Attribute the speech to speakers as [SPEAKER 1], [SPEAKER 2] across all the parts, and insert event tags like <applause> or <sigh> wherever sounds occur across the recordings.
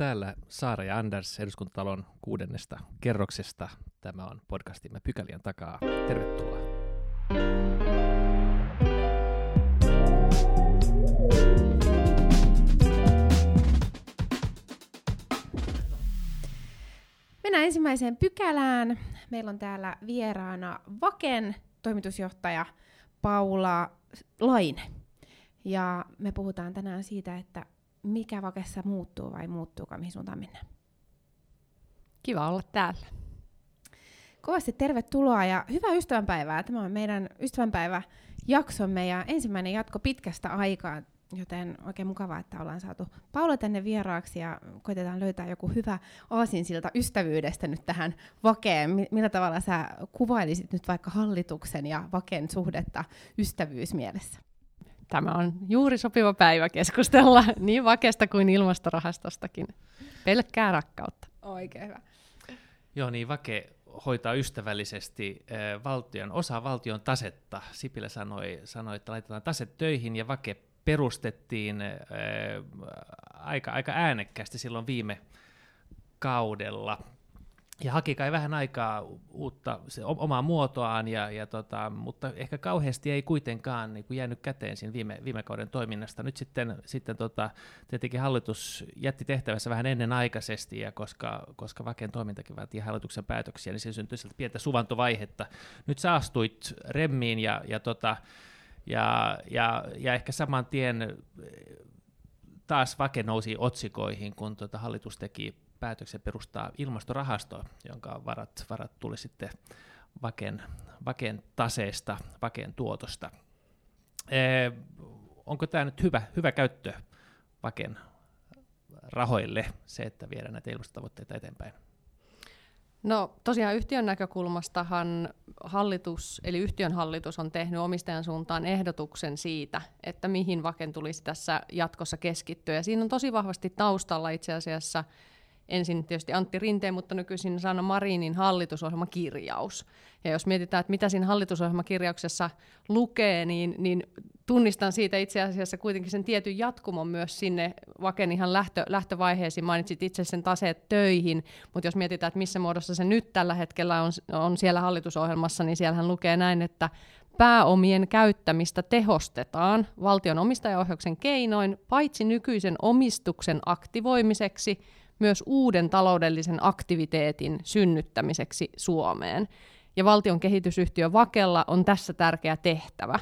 [SPEAKER 1] Täällä Saara ja Anders eduskuntatalon kuudennesta kerroksesta. Tämä on podcastimme Pykälien takaa. Tervetuloa.
[SPEAKER 2] Mennään ensimmäiseen pykälään. Meillä on täällä vieraana Vaken toimitusjohtaja Paula Laine. Ja me puhutaan tänään siitä, että mikä Vakessa muuttuu vai muuttuuko, mihin suuntaan mennään.
[SPEAKER 3] Kiva olla täällä.
[SPEAKER 2] Kovasti tervetuloa ja hyvää ystävänpäivää. Tämä on meidän ystävänpäivä jaksomme ja ensimmäinen jatko pitkästä aikaa, joten oikein mukavaa, että ollaan saatu Paula tänne vieraaksi ja koitetaan löytää joku hyvä aasinsilta ystävyydestä nyt tähän vakeen. Millä tavalla sä kuvailisit nyt vaikka hallituksen ja vaken suhdetta ystävyysmielessä?
[SPEAKER 3] Tämä on juuri sopiva päivä keskustella <laughs> niin vakesta kuin ilmastorahastostakin. Pelkkää rakkautta.
[SPEAKER 2] Oikein hyvä.
[SPEAKER 1] Joo, niin Vake hoitaa ystävällisesti äh, valtion, osa valtion tasetta. Sipilä sanoi, sanoi, että laitetaan taset töihin ja Vake perustettiin äh, aika, aika äänekkäästi silloin viime kaudella ja haki kai vähän aikaa uutta se, omaa muotoaan, ja, ja tota, mutta ehkä kauheasti ei kuitenkaan niin kuin jäänyt käteen siinä viime, viime kauden toiminnasta. Nyt sitten, sitten tota, tietenkin hallitus jätti tehtävässä vähän ennenaikaisesti, ja koska, koska Vaken toimintakin vaatii hallituksen päätöksiä, niin se syntyi sieltä pientä suvantovaihetta. Nyt sä astuit remmiin, ja, ja, tota, ja, ja, ja ehkä saman tien taas Vake nousi otsikoihin, kun tota hallitus teki päätöksen perustaa ilmastorahasto, jonka varat, varat tuli sitten Vaken, Vaken taseesta, Vaken tuotosta. Ee, onko tämä nyt hyvä, hyvä käyttö Vaken rahoille, se, että viedään näitä ilmastotavoitteita eteenpäin?
[SPEAKER 3] No tosiaan yhtiön näkökulmastahan hallitus, eli yhtiön hallitus on tehnyt omistajan suuntaan ehdotuksen siitä, että mihin Vaken tulisi tässä jatkossa keskittyä. Ja siinä on tosi vahvasti taustalla itse asiassa ensin tietysti Antti Rinteen, mutta nykyisin Sanna Marinin hallitusohjelmakirjaus. Ja jos mietitään, että mitä siinä hallitusohjelmakirjauksessa lukee, niin, niin tunnistan siitä itse asiassa kuitenkin sen tietyn jatkumon myös sinne Vaken ihan lähtö, lähtövaiheisiin. Mainitsit itse sen taseet töihin, mutta jos mietitään, että missä muodossa se nyt tällä hetkellä on, on siellä hallitusohjelmassa, niin siellähän lukee näin, että pääomien käyttämistä tehostetaan valtion omistajaohjauksen keinoin, paitsi nykyisen omistuksen aktivoimiseksi – myös uuden taloudellisen aktiviteetin synnyttämiseksi Suomeen. Ja valtion kehitysyhtiö Vakella on tässä tärkeä tehtävä.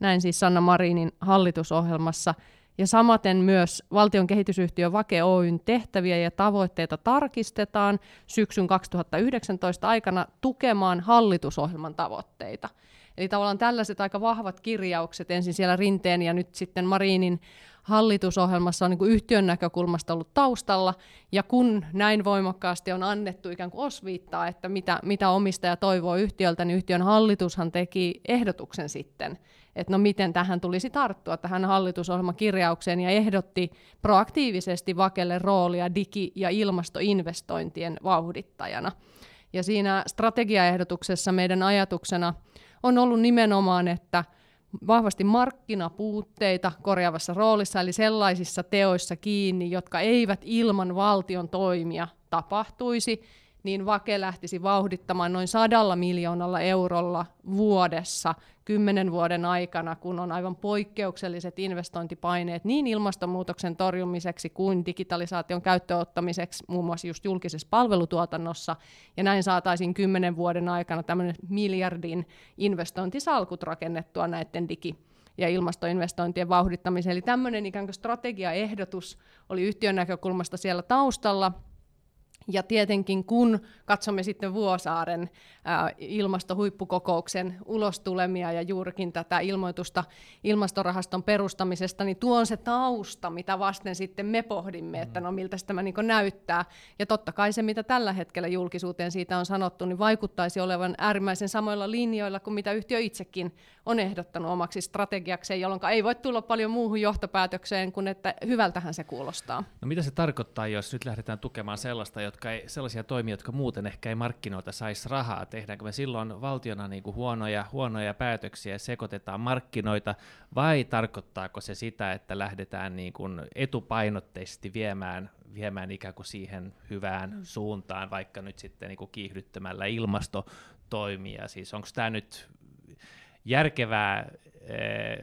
[SPEAKER 3] Näin siis Sanna Marinin hallitusohjelmassa. Ja samaten myös valtion kehitysyhtiö Vake Oyn tehtäviä ja tavoitteita tarkistetaan syksyn 2019 aikana tukemaan hallitusohjelman tavoitteita. Eli tavallaan tällaiset aika vahvat kirjaukset ensin siellä Rinteen ja nyt sitten Marinin hallitusohjelmassa on niin kuin yhtiön näkökulmasta ollut taustalla, ja kun näin voimakkaasti on annettu ikään kuin osviittaa, että mitä, mitä omistaja toivoo yhtiöltä, niin yhtiön hallitushan teki ehdotuksen sitten, että no miten tähän tulisi tarttua, tähän hallitusohjelmakirjaukseen, ja ehdotti proaktiivisesti Vakelle roolia digi- ja ilmastoinvestointien vauhdittajana. Ja siinä strategiaehdotuksessa meidän ajatuksena on ollut nimenomaan, että vahvasti markkinapuutteita korjaavassa roolissa, eli sellaisissa teoissa kiinni, jotka eivät ilman valtion toimia tapahtuisi, niin Vake lähtisi vauhdittamaan noin sadalla miljoonalla eurolla vuodessa kymmenen vuoden aikana, kun on aivan poikkeukselliset investointipaineet niin ilmastonmuutoksen torjumiseksi kuin digitalisaation käyttöönottamiseksi muun muassa just julkisessa palvelutuotannossa, ja näin saataisiin kymmenen vuoden aikana tämmöinen miljardin investointisalkut rakennettua näiden digi- ja ilmastoinvestointien vauhdittamiseen. Eli tämmöinen ikään kuin strategiaehdotus oli yhtiön näkökulmasta siellä taustalla, ja tietenkin kun katsomme sitten Vuosaaren ää, ilmastohuippukokouksen ulostulemia ja juurikin tätä ilmoitusta ilmastorahaston perustamisesta, niin tuo on se tausta, mitä vasten sitten me pohdimme, että no miltä tämä niin näyttää. Ja totta kai se, mitä tällä hetkellä julkisuuteen siitä on sanottu, niin vaikuttaisi olevan äärimmäisen samoilla linjoilla kuin mitä yhtiö itsekin on ehdottanut omaksi strategiakseen, jolloin ei voi tulla paljon muuhun johtopäätökseen kuin, että hyvältähän se kuulostaa.
[SPEAKER 1] No mitä se tarkoittaa, jos nyt lähdetään tukemaan sellaista, jotka ei, sellaisia toimia, jotka muuten ehkä ei markkinoilta saisi rahaa? Tehdäänkö me silloin valtiona niin kuin huonoja, huonoja päätöksiä ja sekoitetaan markkinoita, vai tarkoittaako se sitä, että lähdetään niin kuin etupainotteisesti viemään, viemään ikään kuin siihen hyvään mm. suuntaan, vaikka nyt sitten niin kuin kiihdyttämällä ilmastotoimia? Siis onko tämä nyt järkevää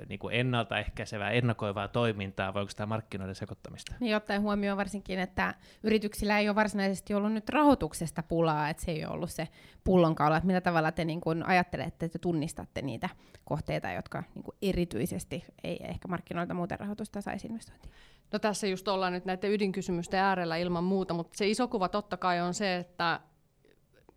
[SPEAKER 1] niin kuin ennaltaehkäisevää, ennakoivaa toimintaa, vai onko tämä markkinoiden sekoittamista?
[SPEAKER 2] Niin ottaen huomioon varsinkin, että yrityksillä ei ole varsinaisesti ollut nyt rahoituksesta pulaa, että se ei ole ollut se pullonkaula, että millä tavalla te niin kuin ajattelette, että tunnistatte niitä kohteita, jotka niin kuin erityisesti ei ehkä markkinoilta muuten rahoitusta saisi investointiin?
[SPEAKER 3] No tässä just ollaan nyt näiden ydinkysymysten äärellä ilman muuta, mutta se iso kuva totta kai on se, että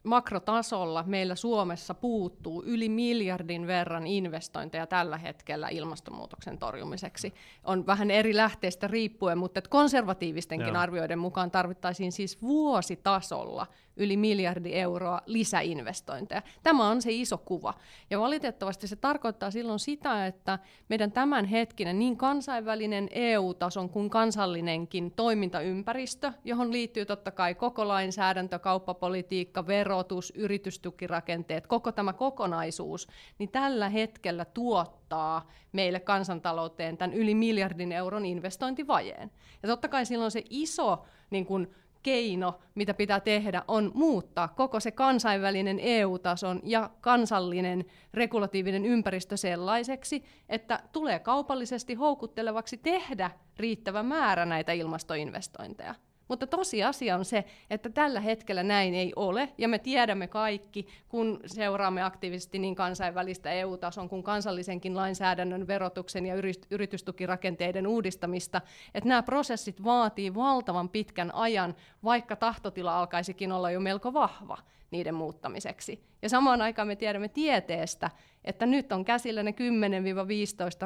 [SPEAKER 3] makrotasolla meillä Suomessa puuttuu yli miljardin verran investointeja tällä hetkellä ilmastonmuutoksen torjumiseksi. On vähän eri lähteistä riippuen, mutta konservatiivistenkin Joo. arvioiden mukaan tarvittaisiin siis vuositasolla yli miljardi euroa lisäinvestointeja. Tämä on se iso kuva. Ja valitettavasti se tarkoittaa silloin sitä, että meidän tämänhetkinen niin kansainvälinen EU-tason kuin kansallinenkin toimintaympäristö, johon liittyy totta kai koko lainsäädäntö, kauppapolitiikka, verotus, yritystukirakenteet, koko tämä kokonaisuus, niin tällä hetkellä tuottaa meille kansantalouteen tämän yli miljardin euron investointivajeen. Ja totta kai silloin se iso niin kuin, keino, mitä pitää tehdä, on muuttaa koko se kansainvälinen EU-tason ja kansallinen regulatiivinen ympäristö sellaiseksi, että tulee kaupallisesti houkuttelevaksi tehdä riittävä määrä näitä ilmastoinvestointeja. Mutta tosiasia on se, että tällä hetkellä näin ei ole, ja me tiedämme kaikki, kun seuraamme aktiivisesti niin kansainvälistä EU-tason kuin kansallisenkin lainsäädännön, verotuksen ja yritystukirakenteiden uudistamista, että nämä prosessit vaatii valtavan pitkän ajan, vaikka tahtotila alkaisikin olla jo melko vahva niiden muuttamiseksi. Ja samaan aikaan me tiedämme tieteestä, että nyt on käsillä ne 10-15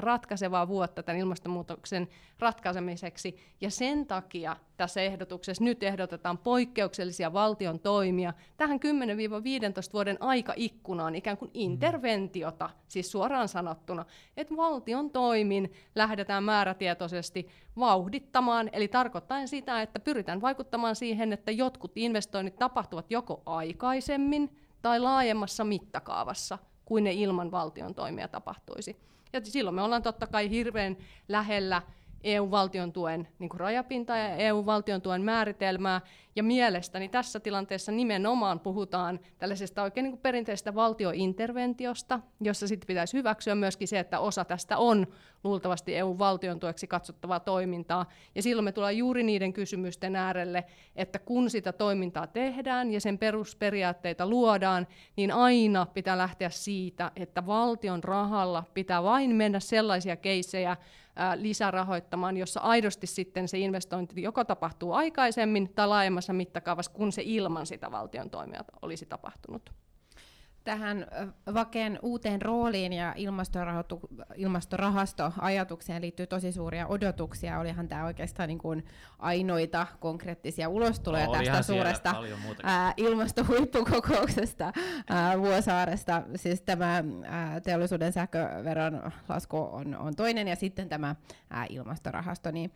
[SPEAKER 3] ratkaisevaa vuotta tämän ilmastonmuutoksen ratkaisemiseksi, ja sen takia tässä ehdotuksessa nyt ehdotetaan poikkeuksellisia valtion toimia tähän 10-15 vuoden aikaikkunaan ikään kuin interventiota, siis suoraan sanottuna, että valtion toimin lähdetään määrätietoisesti vauhdittamaan, eli tarkoittaen sitä, että pyritään vaikuttamaan siihen, että jotkut investoinnit tapahtuvat joko aikaisemmin tai laajemmassa mittakaavassa kuin ne ilman valtion toimia tapahtuisi. Ja silloin me ollaan totta kai hirveän lähellä EU-valtion tuen niin rajapintaa ja EU-valtion tuen määritelmää, ja mielestäni tässä tilanteessa nimenomaan puhutaan tällaisesta oikein niin kuin perinteisestä valtiointerventiosta, jossa sitten pitäisi hyväksyä myöskin se, että osa tästä on luultavasti EU-valtion tueksi katsottavaa toimintaa. Ja silloin me tullaan juuri niiden kysymysten äärelle, että kun sitä toimintaa tehdään ja sen perusperiaatteita luodaan, niin aina pitää lähteä siitä, että valtion rahalla pitää vain mennä sellaisia keissejä, lisärahoittamaan, jossa aidosti sitten se investointi joko tapahtuu aikaisemmin tai mittakaavassa, kun se ilman sitä valtion toimia olisi tapahtunut
[SPEAKER 2] tähän Vaken uuteen rooliin ja ilmastorahastoajatukseen liittyy tosi suuria odotuksia. Olihan tämä oikeastaan niin kuin ainoita konkreettisia ulostuloja no, tästä suuresta ää, ilmastohuippukokouksesta ää, Vuosaaresta. Siis tämä ää, teollisuuden sähköveron lasku on, on toinen ja sitten tämä ää, ilmastorahasto. Niin,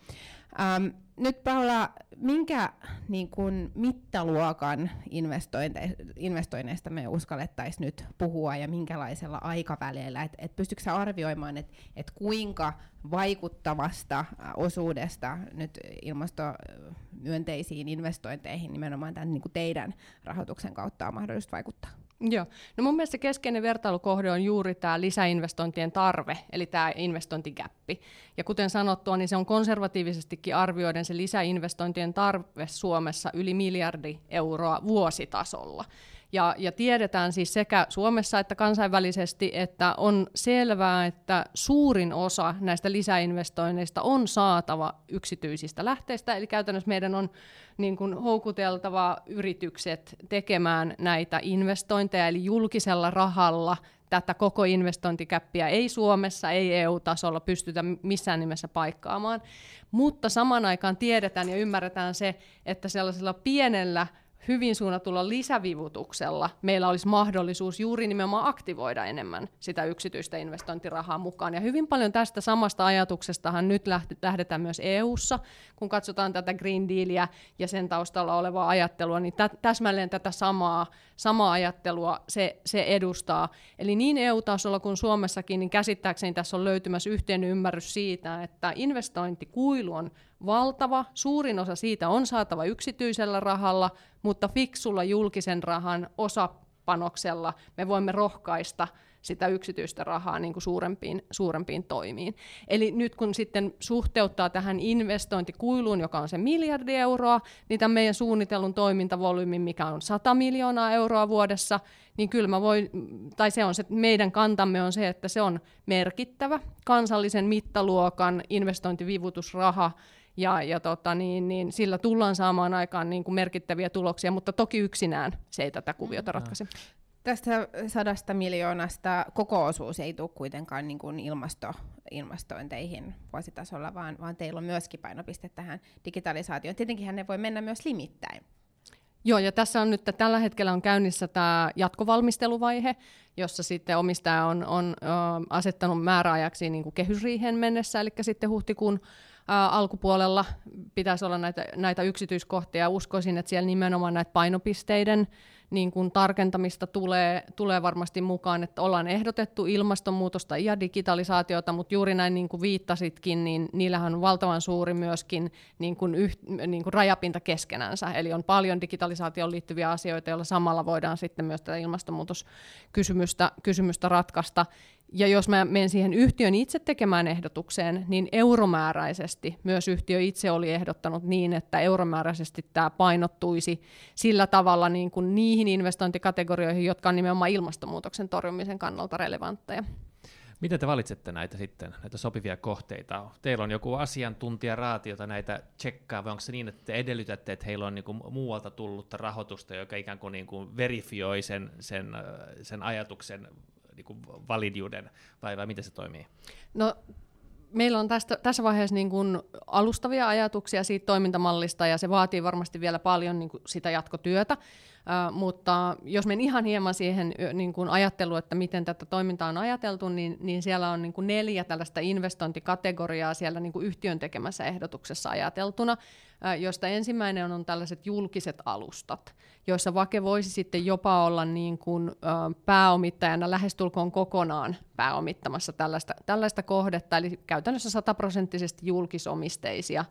[SPEAKER 2] Ähm, nyt Paula, minkä niin kun, mittaluokan investointe- investoinneista me uskallettaisiin nyt puhua ja minkälaisella aikaväleillä? Et, et pystytkö arvioimaan, että et kuinka vaikuttavasta osuudesta nyt ilmastomyönteisiin investointeihin nimenomaan tämän niin teidän rahoituksen kautta on mahdollista vaikuttaa?
[SPEAKER 3] Joo. No mun mielestä keskeinen vertailukohde on juuri tämä lisäinvestointien tarve, eli tämä investointikäppi. Ja kuten sanottua, niin se on konservatiivisestikin arvioiden se lisäinvestointien tarve Suomessa yli miljardi euroa vuositasolla. Ja, ja tiedetään siis sekä Suomessa että kansainvälisesti, että on selvää, että suurin osa näistä lisäinvestoinneista on saatava yksityisistä lähteistä, eli käytännössä meidän on niin kuin houkuteltava yritykset tekemään näitä investointeja, eli julkisella rahalla tätä koko investointikäppiä ei Suomessa, ei EU-tasolla pystytä missään nimessä paikkaamaan. Mutta saman aikaan tiedetään ja ymmärretään se, että sellaisella pienellä hyvin suunnatulla lisävivutuksella meillä olisi mahdollisuus juuri nimenomaan aktivoida enemmän sitä yksityistä investointirahaa mukaan. Ja hyvin paljon tästä samasta ajatuksestahan nyt lähdetään myös EU:ssa, kun katsotaan tätä Green Dealia ja sen taustalla olevaa ajattelua, niin täsmälleen tätä samaa, samaa ajattelua se, se edustaa. Eli niin EU-tasolla kuin Suomessakin, niin käsittääkseni tässä on löytymässä yhteinen ymmärrys siitä, että investointikuilu on valtava, suurin osa siitä on saatava yksityisellä rahalla, mutta fiksulla julkisen rahan osapanoksella me voimme rohkaista sitä yksityistä rahaa niin kuin suurempiin, suurempiin toimiin. Eli nyt kun sitten suhteuttaa tähän investointikuiluun, joka on se miljardi euroa, niin tämän meidän suunnitellun toimintavolyymin, mikä on 100 miljoonaa euroa vuodessa, niin kyllä mä voin, tai se on se, meidän kantamme on se, että se on merkittävä kansallisen mittaluokan investointivivutusraha, ja, ja tota, niin, niin sillä tullaan saamaan aikaan niin kuin merkittäviä tuloksia, mutta toki yksinään se ei tätä kuviota mm. ratkaise.
[SPEAKER 2] Tästä sadasta miljoonasta koko osuus ei tule kuitenkaan niin kuin ilmasto, ilmastointeihin vuositasolla, vaan, vaan teillä on myöskin painopiste tähän digitalisaatioon. Tietenkin ne voi mennä myös limittäin.
[SPEAKER 3] Joo, ja tässä on nyt tällä hetkellä on käynnissä tämä jatkovalmisteluvaihe, jossa sitten omistaja on, on ö, asettanut määräajaksi niin kuin kehysriihen mennessä, eli sitten huhtikuun ää, alkupuolella pitäisi olla näitä, näitä yksityiskohtia. Uskoisin, että siellä nimenomaan näitä painopisteiden niin kuin tarkentamista tulee, tulee varmasti mukaan, että ollaan ehdotettu ilmastonmuutosta ja digitalisaatiota, mutta juuri näin niin kuin viittasitkin, niin niillähän on valtavan suuri myöskin niin kuin yh, niin kuin rajapinta keskenänsä, eli on paljon digitalisaatioon liittyviä asioita, joilla samalla voidaan sitten myös tätä ilmastonmuutoskysymystä kysymystä ratkaista. Ja jos mä menen siihen yhtiön itse tekemään ehdotukseen, niin euromääräisesti myös yhtiö itse oli ehdottanut niin, että euromääräisesti tämä painottuisi sillä tavalla niin kuin niihin investointikategorioihin, jotka on nimenomaan ilmastonmuutoksen torjumisen kannalta relevantteja.
[SPEAKER 1] Miten te valitsette näitä sitten, näitä sopivia kohteita? Teillä on joku asiantuntijaraati, jota näitä tsekkaa, vai onko se niin, että te edellytätte, että heillä on niin kuin muualta tullutta rahoitusta, joka ikään kuin, niin kuin verifioi sen, sen, sen ajatuksen niin kuin validiuden, vai, vai miten se toimii?
[SPEAKER 3] No meillä on tästä, tässä vaiheessa niin kuin alustavia ajatuksia siitä toimintamallista ja se vaatii varmasti vielä paljon niin kuin sitä jatkotyötä, Uh, mutta jos menen ihan hieman siihen niin kuin ajatteluun, että miten tätä toimintaa on ajateltu, niin, niin siellä on niin kuin neljä tällaista investointikategoriaa siellä niin kuin yhtiön tekemässä ehdotuksessa ajateltuna, josta ensimmäinen on, tällaiset julkiset alustat, joissa Vake voisi sitten jopa olla niin kuin, pääomittajana lähestulkoon kokonaan pääomittamassa tällaista, tällaista kohdetta, eli käytännössä sataprosenttisesti julkisomisteisia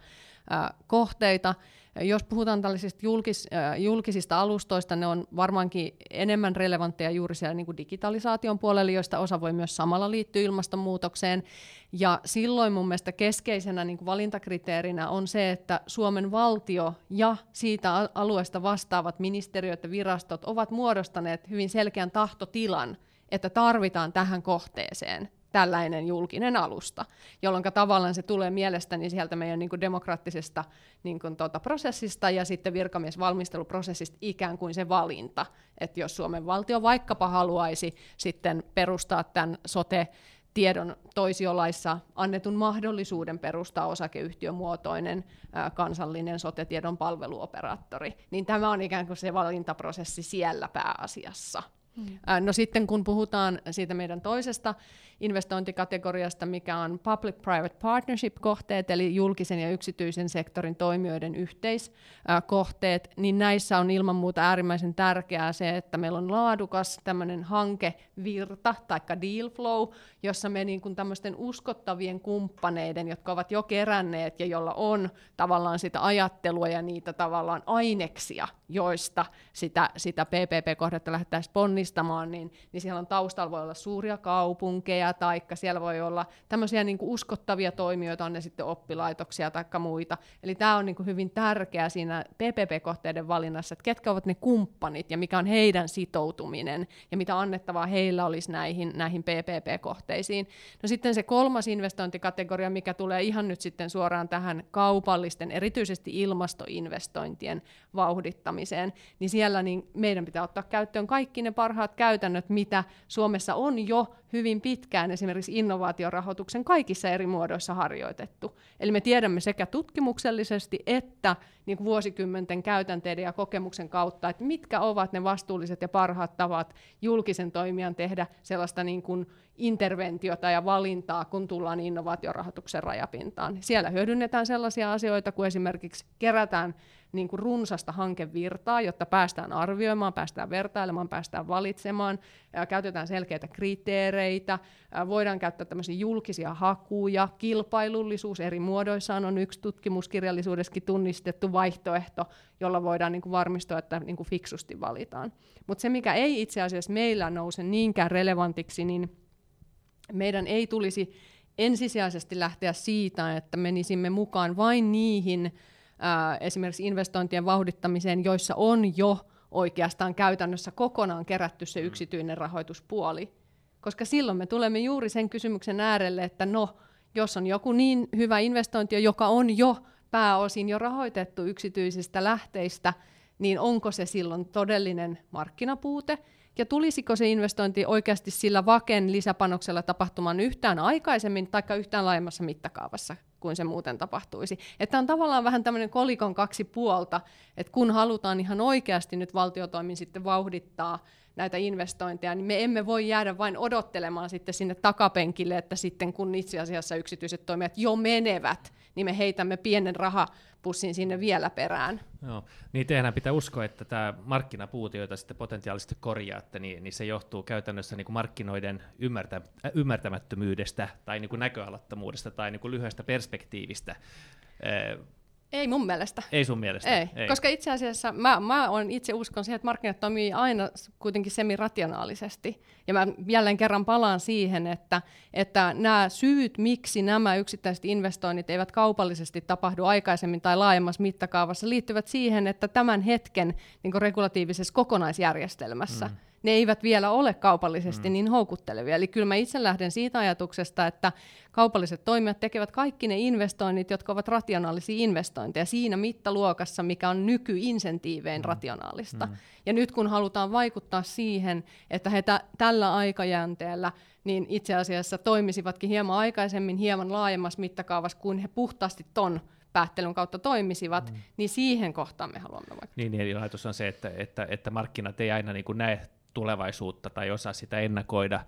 [SPEAKER 3] kohteita, jos puhutaan tällaisista julkis, äh, julkisista alustoista, ne on varmaankin enemmän relevantteja juuri siellä niin kuin digitalisaation puolella, joista osa voi myös samalla liittyä ilmastonmuutokseen. Ja silloin mun mielestä keskeisenä niin kuin valintakriteerinä on se, että Suomen valtio ja siitä alueesta vastaavat ministeriöt ja virastot ovat muodostaneet hyvin selkeän tahtotilan, että tarvitaan tähän kohteeseen tällainen julkinen alusta, jolloin tavallaan se tulee mielestäni sieltä meidän niin kuin demokraattisesta niin kuin tuota prosessista ja sitten virkamiesvalmisteluprosessista ikään kuin se valinta, että jos Suomen valtio vaikkapa haluaisi sitten perustaa tämän sote tiedon toisiolaissa annetun mahdollisuuden perustaa osakeyhtiömuotoinen ää, kansallinen sotetiedon palveluoperaattori, niin tämä on ikään kuin se valintaprosessi siellä pääasiassa. Mm. No sitten kun puhutaan siitä meidän toisesta investointikategoriasta, mikä on Public-Private Partnership-kohteet, eli julkisen ja yksityisen sektorin toimijoiden yhteiskohteet, niin näissä on ilman muuta äärimmäisen tärkeää se, että meillä on laadukas tämmöinen hankevirta, tai deal flow, jossa me niin kuin tämmöisten uskottavien kumppaneiden, jotka ovat jo keränneet ja jolla on tavallaan sitä ajattelua ja niitä tavallaan aineksia, joista sitä, sitä PPP-kohdetta lähdettäisiin ponnistamaan, niin, niin siellä on taustalla voi olla suuria kaupunkeja, tai siellä voi olla tämmöisiä niin kuin uskottavia toimijoita, on ne sitten oppilaitoksia tai muita. Eli tämä on niin kuin hyvin tärkeää siinä PPP-kohteiden valinnassa, että ketkä ovat ne kumppanit ja mikä on heidän sitoutuminen ja mitä annettavaa heillä olisi näihin, näihin PPP-kohteisiin. No sitten se kolmas investointikategoria, mikä tulee ihan nyt sitten suoraan tähän kaupallisten, erityisesti ilmastoinvestointien vauhdittamiseen, niin siellä niin meidän pitää ottaa käyttöön kaikki ne parhaat parhaat käytännöt, mitä Suomessa on jo hyvin pitkään esimerkiksi innovaatiorahoituksen kaikissa eri muodoissa harjoitettu. Eli me tiedämme sekä tutkimuksellisesti että niin kuin vuosikymmenten käytänteiden ja kokemuksen kautta, että mitkä ovat ne vastuulliset ja parhaat tavat julkisen toimijan tehdä sellaista niin kuin interventiota ja valintaa, kun tullaan innovaatiorahoituksen rajapintaan. Siellä hyödynnetään sellaisia asioita kuin esimerkiksi kerätään niin kuin runsasta hankevirtaa, jotta päästään arvioimaan, päästään vertailemaan, päästään valitsemaan, käytetään selkeitä kriteereitä, voidaan käyttää tämmöisiä julkisia hakuja, kilpailullisuus eri muodoissaan on yksi tutkimuskirjallisuudessakin tunnistettu vaihtoehto, jolla voidaan niin kuin varmistua, että niin kuin fiksusti valitaan. Mutta se, mikä ei itse asiassa meillä nouse niinkään relevantiksi, niin meidän ei tulisi ensisijaisesti lähteä siitä, että menisimme mukaan vain niihin ää, esimerkiksi investointien vauhdittamiseen, joissa on jo oikeastaan käytännössä kokonaan kerätty se mm. yksityinen rahoituspuoli. Koska silloin me tulemme juuri sen kysymyksen äärelle, että no, jos on joku niin hyvä investointi, joka on jo pääosin jo rahoitettu yksityisistä lähteistä, niin onko se silloin todellinen markkinapuute, ja tulisiko se investointi oikeasti sillä vaken lisäpanoksella tapahtumaan yhtään aikaisemmin tai yhtään laajemmassa mittakaavassa kuin se muuten tapahtuisi. Että on tavallaan vähän tämmöinen kolikon kaksi puolta, että kun halutaan ihan oikeasti nyt valtiotoimin sitten vauhdittaa näitä investointeja, niin me emme voi jäädä vain odottelemaan sitten sinne takapenkille, että sitten kun itse asiassa yksityiset toimijat jo menevät, niin me heitämme pienen rahapussin sinne vielä perään.
[SPEAKER 1] Joo. Niin teidän pitää uskoa, että tämä markkinapuute, jota sitten potentiaalisesti korjaatte, niin, niin se johtuu käytännössä niin kuin markkinoiden ymmärtä, äh, ymmärtämättömyydestä tai niin kuin näköalattomuudesta tai niin kuin lyhyestä perspektiivistä. Äh,
[SPEAKER 3] ei mun mielestä.
[SPEAKER 1] Ei sun mielestä?
[SPEAKER 3] Ei, Ei. koska itse asiassa mä, mä on itse uskon siihen, että markkinat toimii aina kuitenkin semirationaalisesti. Ja mä jälleen kerran palaan siihen, että, että nämä syyt, miksi nämä yksittäiset investoinnit eivät kaupallisesti tapahdu aikaisemmin tai laajemmassa mittakaavassa, liittyvät siihen, että tämän hetken niin regulatiivisessa kokonaisjärjestelmässä mm ne eivät vielä ole kaupallisesti mm. niin houkuttelevia. Eli kyllä mä itse lähden siitä ajatuksesta, että kaupalliset toimijat tekevät kaikki ne investoinnit, jotka ovat rationaalisia investointeja siinä mittaluokassa, mikä on nykyinsentiivein mm. rationaalista. Mm. Ja nyt kun halutaan vaikuttaa siihen, että he t- tällä aikajänteellä niin itse asiassa toimisivatkin hieman aikaisemmin, hieman laajemmassa mittakaavassa kuin he puhtaasti ton päättelyn kautta toimisivat, mm. niin siihen kohtaan me haluamme vaikuttaa.
[SPEAKER 1] Niin, niin eli ajatus on se, että, että, että markkinat ei aina niin kuin näe tulevaisuutta tai osaa sitä ennakoida?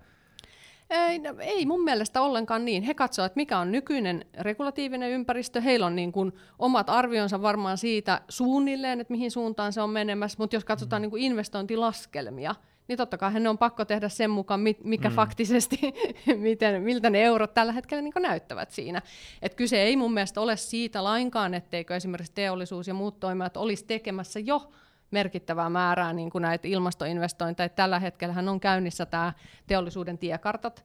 [SPEAKER 3] Ei, no, ei mun mielestä ollenkaan niin. He katsovat, mikä on nykyinen regulatiivinen ympäristö. Heillä on niin kuin omat arvionsa varmaan siitä suunnilleen, että mihin suuntaan se on menemässä, mutta jos katsotaan mm. niin kuin investointilaskelmia, niin totta kai ne on pakko tehdä sen mukaan, mikä mm. faktisesti, <laughs> miten, miltä ne eurot tällä hetkellä niin näyttävät siinä. Et kyse ei mun mielestä ole siitä lainkaan, etteikö esimerkiksi teollisuus ja muut toimijat olisi tekemässä jo merkittävää määrää niin kuin näitä ilmastoinvestointeja. Tällä hetkellä on käynnissä tämä teollisuuden tiekartat,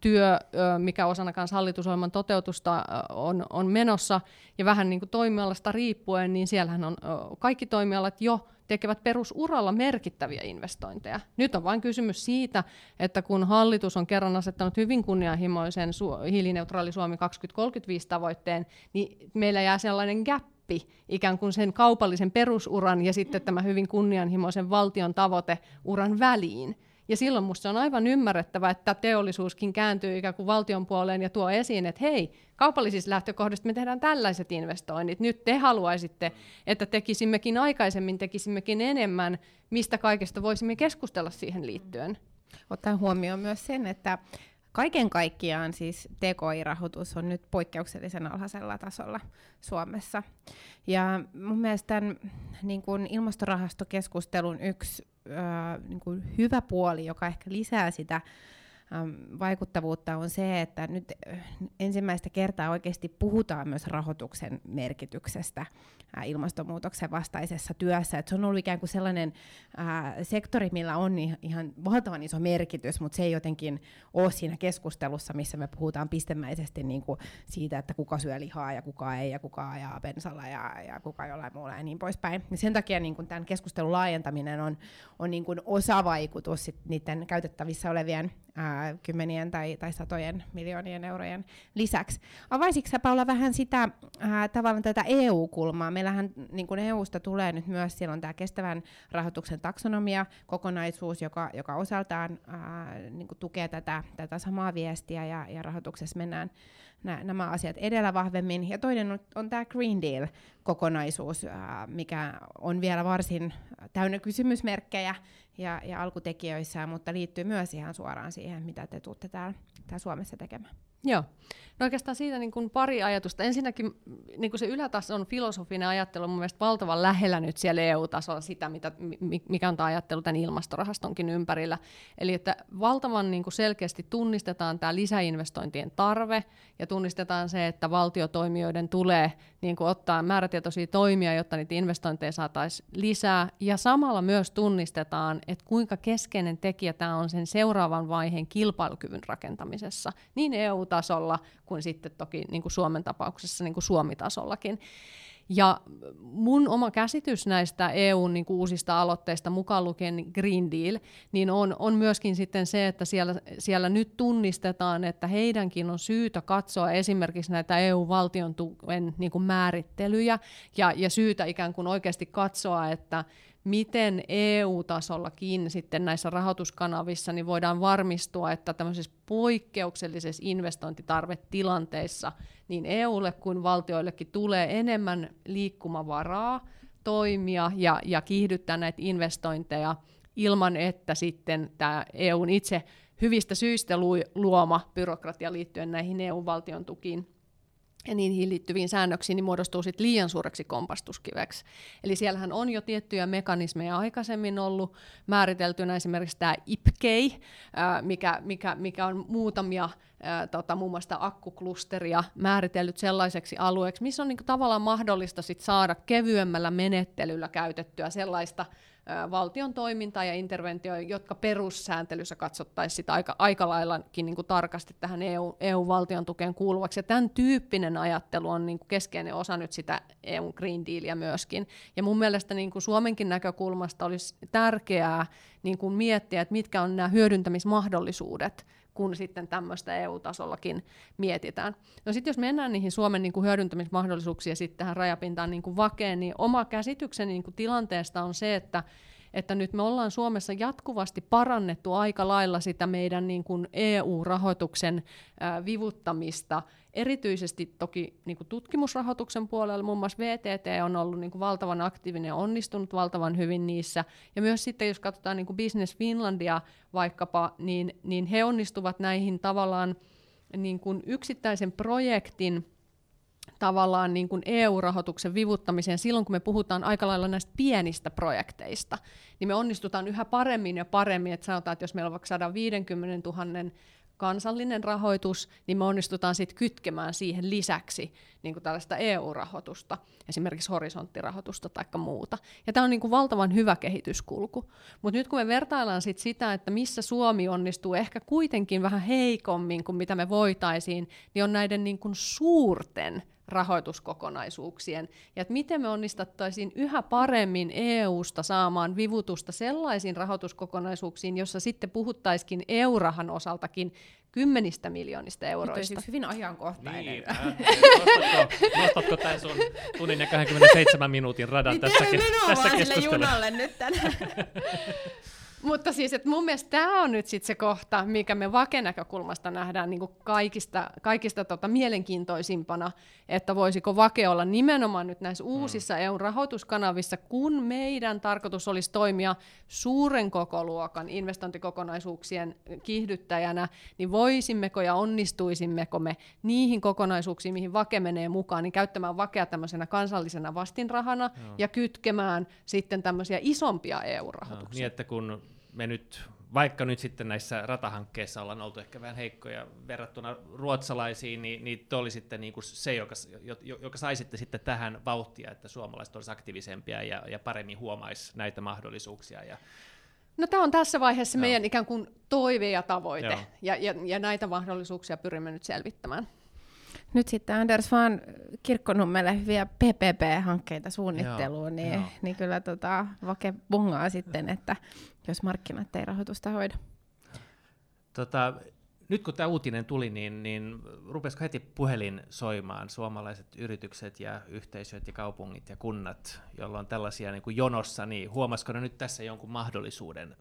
[SPEAKER 3] työ, mikä osana kanssa hallitusohjelman toteutusta on, on menossa, ja vähän niin kuin toimialasta riippuen, niin siellähän on kaikki toimialat jo tekevät perusuralla merkittäviä investointeja. Nyt on vain kysymys siitä, että kun hallitus on kerran asettanut hyvin kunnianhimoisen hiilineutraali Suomi 2035 tavoitteen, niin meillä jää sellainen gap gappi ikään kuin sen kaupallisen perusuran ja sitten tämä hyvin kunnianhimoisen valtion tavoiteuran väliin. Ja silloin minusta on aivan ymmärrettävä, että teollisuuskin kääntyy ikään kuin valtion puoleen ja tuo esiin, että hei, kaupallisista lähtökohdista me tehdään tällaiset investoinnit. Nyt te haluaisitte, että tekisimmekin aikaisemmin, tekisimmekin enemmän, mistä kaikesta voisimme keskustella siihen liittyen.
[SPEAKER 2] Ottaen huomioon myös sen, että Kaiken kaikkiaan siis TKI-rahoitus on nyt poikkeuksellisen alhaisella tasolla Suomessa. Ja mun mielestä tämän niin kuin ilmastorahastokeskustelun yksi äh, niin kuin hyvä puoli, joka ehkä lisää sitä vaikuttavuutta on se, että nyt äh, ensimmäistä kertaa oikeasti puhutaan myös rahoituksen merkityksestä äh, ilmastonmuutoksen vastaisessa työssä. Et se on ollut ikään kuin sellainen äh, sektori, millä on ihan valtavan iso merkitys, mutta se ei jotenkin ole siinä keskustelussa, missä me puhutaan pistemäisesti niin kuin siitä, että kuka syö lihaa ja kuka ei ja kuka ajaa bensalla ja, ja kuka jollain muulla ja niin poispäin. Ja sen takia niin kuin tämän keskustelun laajentaminen on, on niin kuin osavaikutus niiden käytettävissä olevien ää, kymmenien tai, tai satojen miljoonien eurojen lisäksi. Avaisitko sä Paula vähän sitä ää, tavallaan tätä EU-kulmaa? Meillähän niin kuin EUsta tulee nyt myös, siellä on tämä kestävän rahoituksen taksonomia kokonaisuus, joka, joka osaltaan ää, niin kuin tukee tätä, tätä samaa viestiä ja, ja rahoituksessa mennään nä, nämä asiat edellä vahvemmin. Ja toinen on, on tämä Green Deal-kokonaisuus, ää, mikä on vielä varsin täynnä kysymysmerkkejä ja, ja alkutekijöissä, mutta liittyy myös ihan suoraan siihen, mitä te tuutte täällä, täällä Suomessa tekemään.
[SPEAKER 3] Joo. No oikeastaan siitä niin kuin pari ajatusta. Ensinnäkin niin kuin se ylätason filosofinen ajattelu on mun mielestä valtavan lähellä nyt siellä EU-tasolla sitä, mitä, mikä on tämä ajattelu tämän ilmastorahastonkin ympärillä. Eli että valtavan niin kuin selkeästi tunnistetaan tämä lisäinvestointien tarve ja tunnistetaan se, että valtiotoimijoiden tulee niin kuin ottaa määrätietoisia toimia, jotta niitä investointeja saataisiin lisää. Ja samalla myös tunnistetaan, että kuinka keskeinen tekijä tämä on sen seuraavan vaiheen kilpailukyvyn rakentamisessa, niin EU-tasolla kuin sitten toki niin kuin Suomen tapauksessa niin kuin Suomi-tasollakin. Ja mun oma käsitys näistä EUn niin kuin uusista aloitteista, mukaan lukien Green Deal, niin on, on myöskin sitten se, että siellä, siellä nyt tunnistetaan, että heidänkin on syytä katsoa esimerkiksi näitä EU-valtion tuen niin kuin määrittelyjä ja, ja syytä ikään kuin oikeasti katsoa, että miten EU-tasollakin sitten näissä rahoituskanavissa niin voidaan varmistua, että tämmöisessä poikkeuksellisessa investointitarvetilanteissa niin EUlle kuin valtioillekin tulee enemmän liikkumavaraa toimia ja, ja kiihdyttää näitä investointeja ilman, että sitten tämä EUn itse hyvistä syistä luoma byrokratia liittyen näihin EU-valtion tukiin ja niihin liittyviin säännöksiin, niin muodostuu sit liian suureksi kompastuskiveksi. Eli siellähän on jo tiettyjä mekanismeja aikaisemmin ollut määriteltynä, esimerkiksi tämä IPKEI, mikä, mikä, mikä on muutamia tota, muun muassa akkuklusteria määritellyt sellaiseksi alueeksi, missä on niin tavallaan mahdollista sit saada kevyemmällä menettelyllä käytettyä sellaista valtion toimintaa ja interventio, jotka perussääntelyssä katsottaisiin aika, aika laillakin niin kuin tarkasti tähän EU, EU-valtion tukeen kuuluvaksi. Ja tämän tyyppinen ajattelu on niin kuin keskeinen osa nyt sitä EU Green Dealia myöskin. Ja mun mielestä niin kuin Suomenkin näkökulmasta olisi tärkeää niin kuin miettiä, että mitkä on nämä hyödyntämismahdollisuudet kun sitten tämmöistä EU-tasollakin mietitään. No sitten jos mennään niihin Suomen niin kuin hyödyntämismahdollisuuksiin ja sitten tähän rajapintaan niin kuin vakeen, niin oma käsitykseni niin kuin tilanteesta on se, että että nyt me ollaan Suomessa jatkuvasti parannettu aika lailla sitä meidän niin kuin EU-rahoituksen vivuttamista, erityisesti toki niin kuin tutkimusrahoituksen puolella, muun muassa VTT on ollut niin kuin valtavan aktiivinen ja onnistunut valtavan hyvin niissä, ja myös sitten jos katsotaan niin kuin Business Finlandia vaikkapa, niin, niin he onnistuvat näihin tavallaan niin kuin yksittäisen projektin tavallaan niin kuin EU-rahoituksen vivuttamiseen silloin, kun me puhutaan aika lailla näistä pienistä projekteista, niin me onnistutaan yhä paremmin ja paremmin, että sanotaan, että jos meillä on vaikka 150 000 kansallinen rahoitus, niin me onnistutaan sitten kytkemään siihen lisäksi niin kuin tällaista EU-rahoitusta, esimerkiksi horisonttirahoitusta tai muuta. Ja tämä on niin kuin valtavan hyvä kehityskulku. Mutta nyt kun me vertaillaan sit sitä, että missä Suomi onnistuu ehkä kuitenkin vähän heikommin kuin mitä me voitaisiin, niin on näiden niin kuin suurten rahoituskokonaisuuksien, ja että miten me onnistattaisiin yhä paremmin EU-sta saamaan vivutusta sellaisiin rahoituskokonaisuuksiin, jossa sitten puhuttaisikin EU-rahan osaltakin kymmenistä miljoonista euroista.
[SPEAKER 2] Nyt hyvin ajankohtainen. Niin,
[SPEAKER 1] nostatko, nostatko tämän sun tunnin ja 27 minuutin radan
[SPEAKER 2] niin
[SPEAKER 1] tässä,
[SPEAKER 2] tässä keskustelussa? junalle nyt tänään. <laughs>
[SPEAKER 3] Mutta siis, että mun mielestä tämä on nyt sitten se kohta, mikä me vakenäkökulmasta nähdään niin kaikista, kaikista tota mielenkiintoisimpana, että voisiko vake olla nimenomaan nyt näissä mm. uusissa mm. EU-rahoituskanavissa, kun meidän tarkoitus olisi toimia suuren kokoluokan investointikokonaisuuksien kiihdyttäjänä, niin voisimmeko ja onnistuisimmeko me niihin kokonaisuuksiin, mihin vake menee mukaan, niin käyttämään vakea tämmöisenä kansallisena vastinrahana Joo. ja kytkemään sitten tämmöisiä isompia EU-rahoituksia.
[SPEAKER 1] Joo, niin, että kun me nyt, vaikka nyt sitten näissä ratahankkeissa ollaan oltu ehkä vähän heikkoja verrattuna ruotsalaisiin, niin, niin te olisitte niin kuin se, joka, joka saisitte sitten tähän vauhtia, että suomalaiset olisivat aktiivisempia ja, ja paremmin huomaisi näitä mahdollisuuksia. Ja,
[SPEAKER 3] No tämä on tässä vaiheessa Joo. meidän ikään kuin toive ja tavoite, ja, ja, ja näitä mahdollisuuksia pyrimme nyt selvittämään.
[SPEAKER 2] Nyt sitten Anders vaan Kirkkonummelle hyviä PPP-hankkeita suunnitteluun, joo, niin, joo. niin kyllä tota, vake bungaa sitten, että jos markkinat ei rahoitusta hoida.
[SPEAKER 1] Tota, nyt kun tämä uutinen tuli, niin, niin rupesiko heti puhelin soimaan suomalaiset yritykset ja yhteisöt ja kaupungit ja kunnat, joilla on tällaisia niin kuin jonossa, niin huomasiko ne nyt tässä jonkun mahdollisuuden?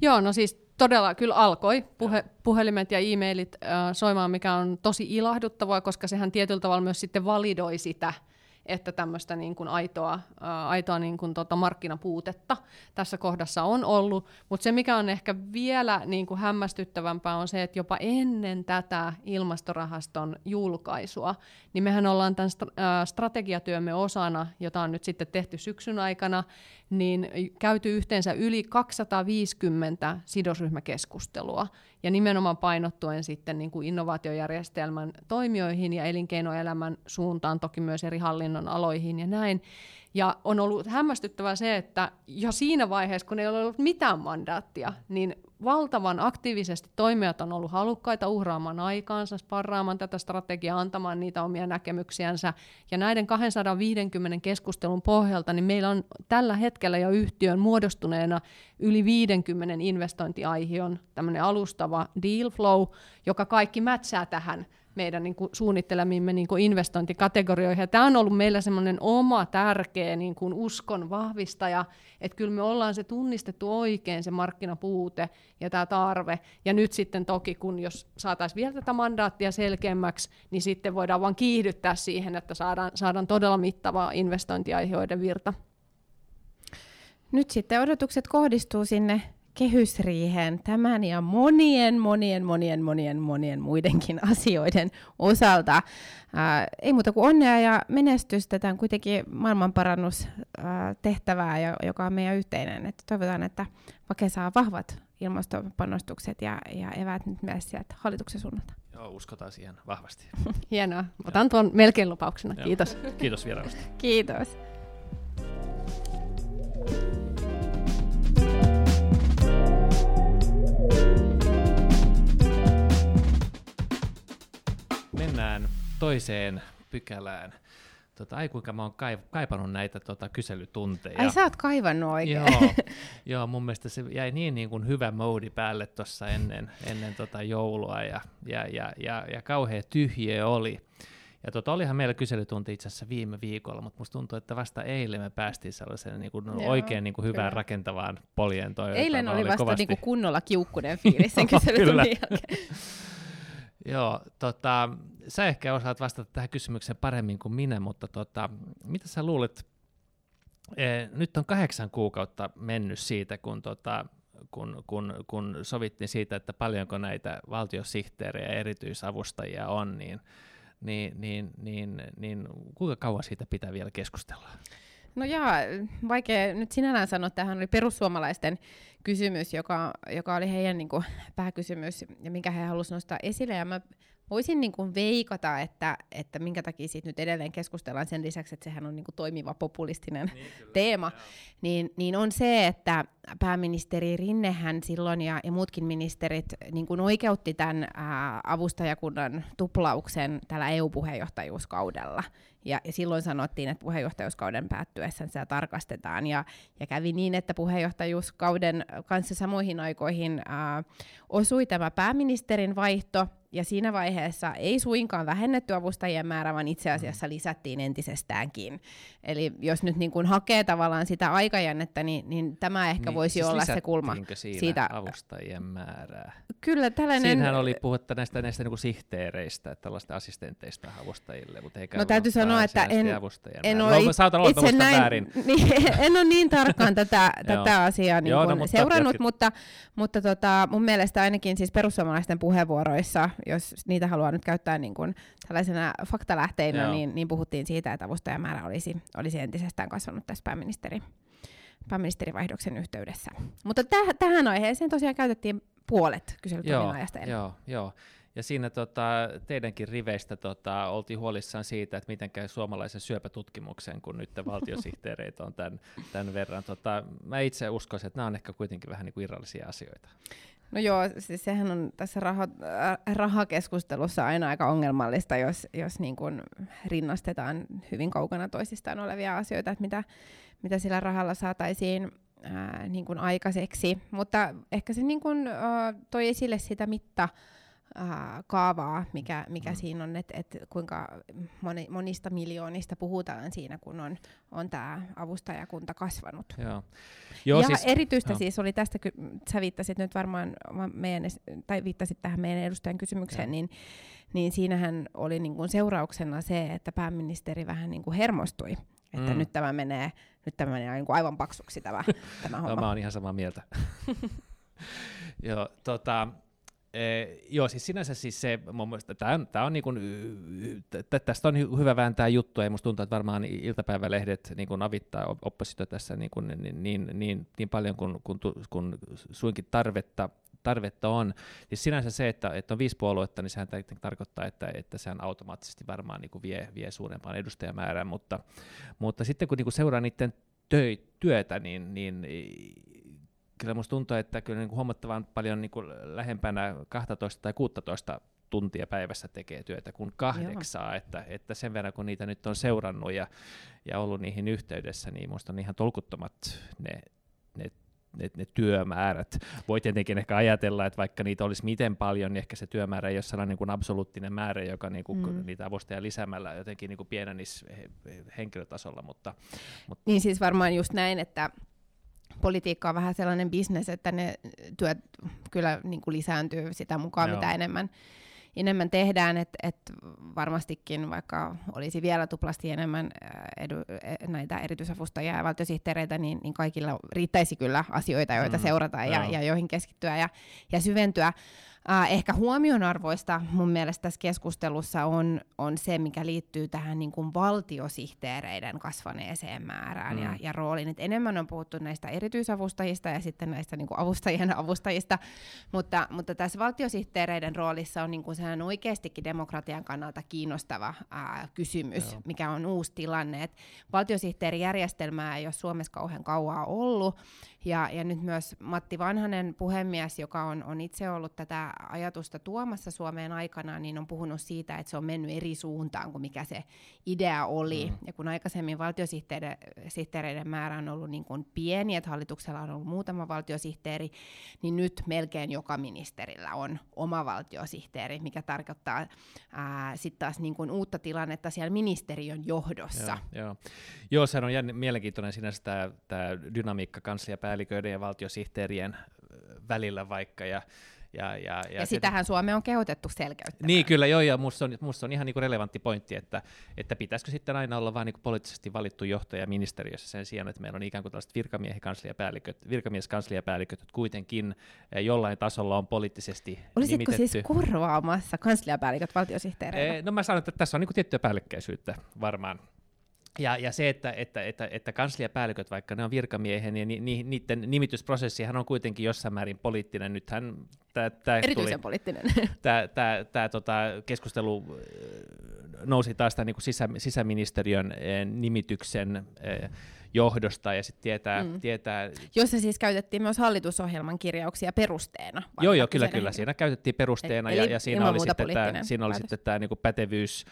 [SPEAKER 3] Joo, no siis todella kyllä alkoi puhe, puhelimet ja e-mailit äh, soimaan, mikä on tosi ilahduttavaa, koska sehän tietyllä tavalla myös sitten validoi sitä, että tämmöistä niin kuin aitoa, ää, aitoa niin kuin tota markkinapuutetta tässä kohdassa on ollut. Mutta se, mikä on ehkä vielä niin kuin hämmästyttävämpää, on se, että jopa ennen tätä ilmastorahaston julkaisua, niin mehän ollaan tämän strategiatyömme osana, jota on nyt sitten tehty syksyn aikana, niin käyty yhteensä yli 250 sidosryhmäkeskustelua, ja nimenomaan painottuen sitten niin kuin innovaatiojärjestelmän toimijoihin ja elinkeinoelämän suuntaan, toki myös eri hallinnon aloihin ja näin. Ja on ollut hämmästyttävää se, että jo siinä vaiheessa, kun ei ole ollut mitään mandaattia, niin valtavan aktiivisesti toimijat on ollut halukkaita uhraamaan aikaansa, sparraamaan tätä strategiaa, antamaan niitä omia näkemyksiänsä. Ja näiden 250 keskustelun pohjalta, niin meillä on tällä hetkellä jo yhtiön muodostuneena yli 50 investointiaihion tämmöinen alustava deal flow, joka kaikki mätsää tähän meidän niin kuin, suunnittelemimme niin kuin investointikategorioihin. Ja tämä on ollut meillä semmoinen oma tärkeä niin kuin uskon vahvistaja, että kyllä me ollaan se tunnistettu oikein se markkinapuute ja tämä tarve. Ja nyt sitten toki, kun jos saataisiin vielä tätä mandaattia selkeämmäksi, niin sitten voidaan vain kiihdyttää siihen, että saadaan, saadaan todella mittavaa investointiaiheiden virta.
[SPEAKER 2] Nyt sitten odotukset kohdistuu sinne kehysriiheen tämän ja monien, monien, monien, monien, monien muidenkin <laughs> asioiden osalta. Ää, ei muuta kuin onnea ja menestystä tämän kuitenkin maailmanparannustehtävää, joka on meidän yhteinen. Että toivotaan, että Vake saa vahvat ilmastopanostukset ja, ja eväät nyt myös sieltä hallituksen suunnalta.
[SPEAKER 1] Joo, uskotaan siihen vahvasti. <laughs>
[SPEAKER 3] Hienoa. Otan tuon melkein lupauksena. Kiitos.
[SPEAKER 1] Kiitos vierailusta. <laughs>
[SPEAKER 2] Kiitos.
[SPEAKER 1] Toiseen pykälään. Tota, ai kuinka mä oon kaipannut näitä tota, kyselytunteja.
[SPEAKER 2] Ai sä oot kaivannut oikein.
[SPEAKER 1] Joo, <laughs> joo, mun mielestä se jäi niin, niin kuin hyvä moodi päälle tuossa ennen, ennen tota joulua ja, ja, ja, ja, ja kauhea tyhjiö oli. Ja tota, olihan meillä kyselytunti itse asiassa viime viikolla, mutta musta tuntuu, että vasta eilen me päästiin sellaiseen niin kuin oikein niin kuin hyvään kyllä. rakentavaan poljentoon.
[SPEAKER 2] Eilen oli, oli vasta kovasti... niin kuin kunnolla kiukkunen fiilis sen <laughs> kyselytunnin jälkeen. <laughs>
[SPEAKER 1] Joo, tota, sä ehkä osaat vastata tähän kysymykseen paremmin kuin minä, mutta tota, mitä sä luulet, e, nyt on kahdeksan kuukautta mennyt siitä, kun, tota, kun, kun, kun sovittiin siitä, että paljonko näitä valtiosihteerejä ja erityisavustajia on, niin, niin, niin, niin, niin kuinka kauan siitä pitää vielä keskustella?
[SPEAKER 2] No joo, vaikea nyt sinällään sanoa, että tähän oli perussuomalaisten kysymys, joka, joka oli heidän niin kuin, pääkysymys ja minkä he halusivat nostaa esille. Ja mä voisin niin kuin veikata, että, että minkä takia siitä nyt edelleen keskustellaan sen lisäksi, että sehän on niin kuin toimiva populistinen niin, kyllä, teema, niin, niin on se, että pääministeri Rinnehän silloin ja, ja muutkin ministerit niin kuin oikeutti tämän ää, avustajakunnan tuplauksen tällä EU-puheenjohtajuuskaudella. Ja, ja silloin sanottiin, että puheenjohtajuuskauden päättyessä sitä tarkastetaan. Ja, ja kävi niin, että puheenjohtajuuskauden kanssa samoihin aikoihin ää, osui tämä pääministerin vaihto, ja siinä vaiheessa ei suinkaan vähennetty avustajien määrää, vaan itse asiassa lisättiin entisestäänkin. Eli jos nyt niin kuin hakee tavallaan sitä aikajännettä, niin, niin tämä ehkä niin, voisi siis olla se kulma.
[SPEAKER 1] Siinä siitä avustajien määrää?
[SPEAKER 2] Kyllä tällainen...
[SPEAKER 1] Siinähän oli puhetta näistä, näistä niin sihteereistä, että tällaista assistenteista avustajille, mutta eikä
[SPEAKER 2] No täytyy sanoa, että en, en
[SPEAKER 1] ole no, itse näin, väärin. <laughs>
[SPEAKER 2] Niin, en ole niin tarkkaan tätä, <laughs> tätä asiaa niin Joo, no, mutta seurannut, mutta, mutta tota, mun mielestä ainakin siis perussuomalaisten puheenvuoroissa, jos niitä haluaa nyt käyttää niin kuin tällaisena faktalähteinä, niin, niin puhuttiin siitä, että avustajamäärä olisi, olisi entisestään kasvanut tässä pääministeri, pääministerivaihdoksen yhteydessä. Mutta täh- tähän aiheeseen tosiaan käytettiin puolet kyselytunnin ajasta.
[SPEAKER 1] Joo, joo. Ja siinä tota, teidänkin riveistä tota, oltiin huolissaan siitä, että miten käy suomalaisen syöpätutkimuksen, kun nyt <laughs> valtiosihteereitä on tämän, tämän verran. Tota, mä itse uskoisin, että nämä on ehkä kuitenkin vähän niin kuin irrallisia asioita.
[SPEAKER 2] No joo, siis sehän on tässä raha, äh, rahakeskustelussa aina aika ongelmallista, jos, jos niin kuin rinnastetaan hyvin kaukana toisistaan olevia asioita, että mitä, mitä sillä rahalla saataisiin ää, niin kuin aikaiseksi. Mutta ehkä se niin kuin, ää, toi esille sitä mitta, ää, kaavaa, mikä, mikä mm. siinä on, että et kuinka moni, monista miljoonista puhutaan siinä, kun on, on tämä avustajakunta kasvanut.
[SPEAKER 1] Joo. Joo,
[SPEAKER 2] ja
[SPEAKER 1] siis,
[SPEAKER 2] erityistä
[SPEAKER 1] joo.
[SPEAKER 2] siis oli tästä, ky- sä viittasit nyt varmaan meidän, tai viittasit tähän meidän edustajan kysymykseen, niin, niin siinähän oli niin kuin seurauksena se, että pääministeri vähän niin kuin hermostui, että mm. nyt tämä menee, nyt tämä menee niin kuin aivan paksuksi tämä, <laughs> tämä homma.
[SPEAKER 1] no, mä oon ihan samaa mieltä. <laughs> Joo, tota, Eh, joo, siis sinänsä siis se, mun mielestä tämä on, tää on niin kuin, tästä on hyvä vääntää juttua, ja musta tuntuu, että varmaan iltapäivälehdet niin kuin avittaa oppositio tässä niin, kuin, niin, niin, niin, niin paljon kuin, kun, kun suinkin tarvetta, tarvetta on. Siis sinänsä se, että, että on viisi puoluetta, niin sehän tarkoittaa, että, että sehän automaattisesti varmaan niin kuin vie, vie suurempaan edustajamäärään, mutta, mutta sitten kun niin kuin seuraa niiden työtä, niin, niin kyllä musta tuntuu, että kyllä niin kuin huomattavan paljon niin kuin lähempänä 12 tai 16 tuntia päivässä tekee työtä kuin kahdeksaa, että, että sen verran kun niitä nyt on seurannut ja, ja ollut niihin yhteydessä, niin minusta on ihan tolkuttomat ne, ne ne, ne työmäärät. Voi tietenkin ehkä ajatella, että vaikka niitä olisi miten paljon, niin ehkä se työmäärä ei ole sellainen niin kuin absoluuttinen määrä, joka niin kuin mm. niitä avustajia lisäämällä jotenkin niin kuin pienenisi henkilötasolla. Mutta,
[SPEAKER 2] mutta. Niin siis varmaan just näin, että politiikka on vähän sellainen bisnes, että ne työt kyllä niin kuin lisääntyy sitä mukaan, Joo. mitä enemmän, enemmän tehdään, että et varmastikin vaikka olisi vielä tuplasti enemmän edu, e, näitä erityisavustajia ja valtiosihteereitä, niin, niin kaikilla riittäisi kyllä asioita, joita mm, seurata ja, ja joihin keskittyä ja, ja syventyä. Äh, ehkä huomionarvoista mun mielestä tässä keskustelussa on, on se, mikä liittyy tähän niin kuin valtiosihteereiden kasvaneeseen määrään mm. ja, ja rooliin. Et enemmän on puhuttu näistä erityisavustajista ja sitten näistä niin kuin avustajien <laughs> avustajista, mutta, mutta tässä valtiosihteereiden roolissa on niin kuin sehän oikeastikin demokratian kannalta kiinnostava ää, kysymys, Joo. mikä on uusi tilanne. Et valtiosihteerijärjestelmää ei ole Suomessa kauhean kauaa ollut, ja, ja nyt myös Matti Vanhanen, puhemies, joka on, on itse ollut tätä ajatusta tuomassa Suomeen aikana, niin on puhunut siitä, että se on mennyt eri suuntaan kuin mikä se idea oli. Mm. Ja kun aikaisemmin valtiosihteereiden määrä on ollut niin kuin pieni, että hallituksella on ollut muutama valtiosihteeri, niin nyt melkein joka ministerillä on oma valtiosihteeri, mikä tarkoittaa sitten taas niin kuin uutta tilannetta siellä ministeriön johdossa.
[SPEAKER 1] Joo, joo. joo sehän on jänn, mielenkiintoinen sinänsä tämä dynamiikka kansliapäälliköiden ja valtiosihteerien välillä vaikka, ja
[SPEAKER 2] ja, ja, ja, ja sitähän Suome on kehotettu selkeyttämään.
[SPEAKER 1] Niin, kyllä, joo, ja musta on, musta on ihan niinku relevantti pointti, että, että pitäisikö sitten aina olla vain niinku poliittisesti valittu johtaja ministeriössä sen sijaan, että meillä on ikään kuin tällaiset virkamieskansliapäälliköt, virkamieskansliapäälliköt, jotka kuitenkin eh, jollain tasolla on poliittisesti
[SPEAKER 2] Olisitko
[SPEAKER 1] nimitetty.
[SPEAKER 2] siis korvaamassa kansliapäälliköt valtiosihteereillä?
[SPEAKER 1] Eh, no mä sanon, että tässä on niinku tiettyä päällekkäisyyttä varmaan ja, ja se, että, että, että, että kansliapäälliköt, vaikka ne on virkamiehen, niin ni, ni, niiden nimitysprosessihan on kuitenkin jossain määrin poliittinen. Nythän
[SPEAKER 2] tämä, Erityisen tuli, poliittinen. <laughs>
[SPEAKER 1] Tämä, tämä, tämä tota, keskustelu äh, nousi taas tämän niin kuin sisä, sisäministeriön äh, nimityksen äh, johdosta ja sitten tietää, mm. tietää...
[SPEAKER 2] Jossa siis käytettiin myös hallitusohjelman kirjauksia perusteena.
[SPEAKER 1] Joo, joo, kyllä, kyllä. Siinä käytettiin perusteena Eli ja, ja siinä, oli sitten tämä, siinä oli sitten tämä niin pätevyys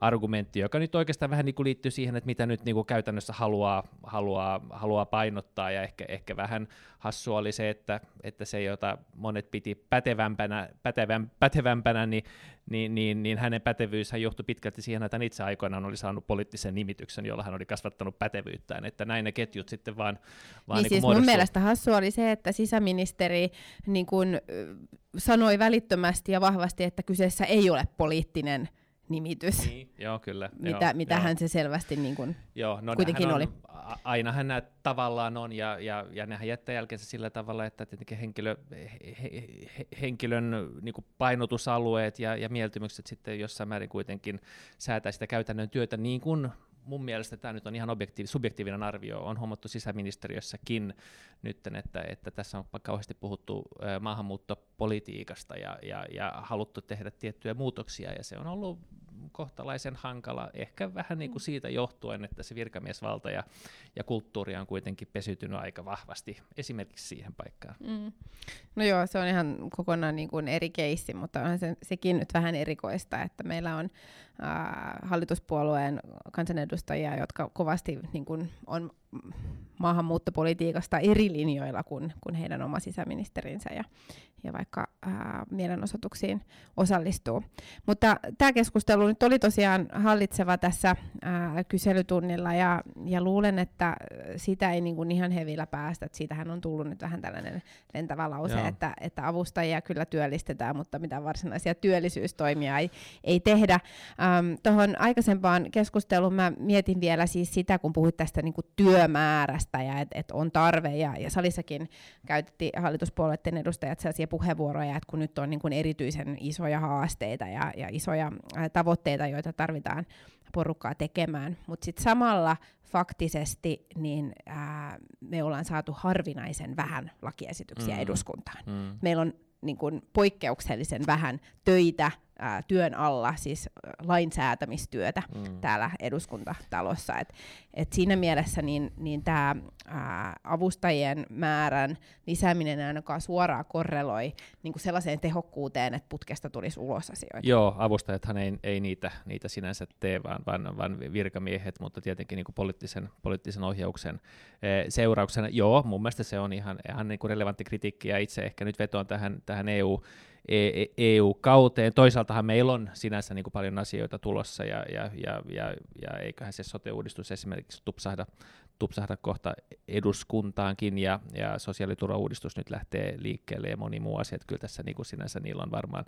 [SPEAKER 1] argumentti, joka nyt oikeastaan vähän niin kuin liittyy siihen, että mitä nyt niin kuin käytännössä haluaa, haluaa, haluaa painottaa, ja ehkä, ehkä vähän hassua oli se, että, että se, jota monet piti pätevämpänä, pätevän, pätevämpänä niin, niin, niin, niin hänen pätevyyshän johtui pitkälti siihen, että hän itse aikoinaan oli saanut poliittisen nimityksen, jolla hän oli kasvattanut pätevyyttään, että näin ne ketjut sitten vaan, vaan
[SPEAKER 2] niin, niin siis mun mielestä hassua oli se, että sisäministeri niin kuin, sanoi välittömästi ja vahvasti, että kyseessä ei ole poliittinen nimitys.
[SPEAKER 1] Niin, joo, kyllä.
[SPEAKER 2] Mitä,
[SPEAKER 1] joo,
[SPEAKER 2] mitähän joo. se selvästi niin kuin joo, no kuitenkin on, oli.
[SPEAKER 1] Ainahan nämä tavallaan on, ja, ja, ja nehän jättää jälkeensä sillä tavalla, että tietenkin henkilö, he, he, henkilön niin kuin painotusalueet ja, ja mieltymykset sitten jossain määrin kuitenkin säätää sitä käytännön työtä niin kuin mun mielestä tämä nyt on ihan objektiiv- subjektiivinen arvio, on huomattu sisäministeriössäkin nyt, että, että tässä on kauheasti puhuttu maahanmuuttopolitiikasta ja, ja, ja haluttu tehdä tiettyjä muutoksia, ja se on ollut kohtalaisen hankala, ehkä vähän niin kuin mm. siitä johtuen, että se virkamiesvalta ja, ja kulttuuri on kuitenkin pesytynyt aika vahvasti esimerkiksi siihen paikkaan. Mm.
[SPEAKER 2] No joo, se on ihan kokonaan niin kuin eri keissi, mutta on se, sekin nyt vähän erikoista, että meillä on äh, hallituspuolueen kansanedustajia, jotka kovasti niin kuin on maahanmuuttopolitiikasta eri linjoilla kuin, kuin heidän oma sisäministerinsä ja, ja vaikka ää, mielenosoituksiin osallistuu. Mutta tämä keskustelu nyt oli tosiaan hallitseva tässä ää, kyselytunnilla ja, ja luulen, että sitä ei niin kuin ihan hevillä päästä. Että siitähän on tullut nyt vähän tällainen lentävä lause, että, että avustajia kyllä työllistetään, mutta mitä varsinaisia työllisyystoimia ei, ei tehdä. Ähm, Tuohon aikaisempaan keskusteluun mä mietin vielä siis sitä, kun puhuit tästä niin kuin työmäärästä ja että et on tarve ja, ja salissakin käytettiin hallituspuolueiden edustajat sellaisia puheenvuoroja, että kun nyt on niin kuin erityisen isoja haasteita ja, ja isoja tavoitteita, joita tarvitaan porukkaa tekemään, mutta sitten samalla faktisesti niin ää, me ollaan saatu harvinaisen vähän lakiesityksiä mm. eduskuntaan. Mm. Meillä on niin kuin poikkeuksellisen vähän töitä ää, työn alla, siis lainsäätämistyötä mm. täällä eduskuntatalossa. Et, et siinä mielessä niin, niin tämä avustajien määrän lisääminen ainakaan suoraan korreloi niin kuin sellaiseen tehokkuuteen, että putkesta tulisi ulos asioita.
[SPEAKER 1] Joo, avustajathan ei, ei niitä, niitä sinänsä tee, vaan, vaan, vaan virkamiehet, mutta tietenkin niin kuin poliittisen, poliittisen ohjauksen e, seurauksena. Joo, mun mielestä se on ihan, ihan niin kuin relevantti kritiikki, ja itse ehkä nyt vetoan tähän, tähän EU- EU-kauteen. E Toisaaltahan meillä on sinänsä niin kuin paljon asioita tulossa, ja, ja, ja, ja, ja eiköhän se sote-uudistus esimerkiksi tupsahda, tupsahda kohta eduskuntaankin, ja, ja sosiaaliturvauudistus nyt lähtee liikkeelle, ja moni muu asia, että kyllä tässä niin kuin sinänsä niillä on varmaan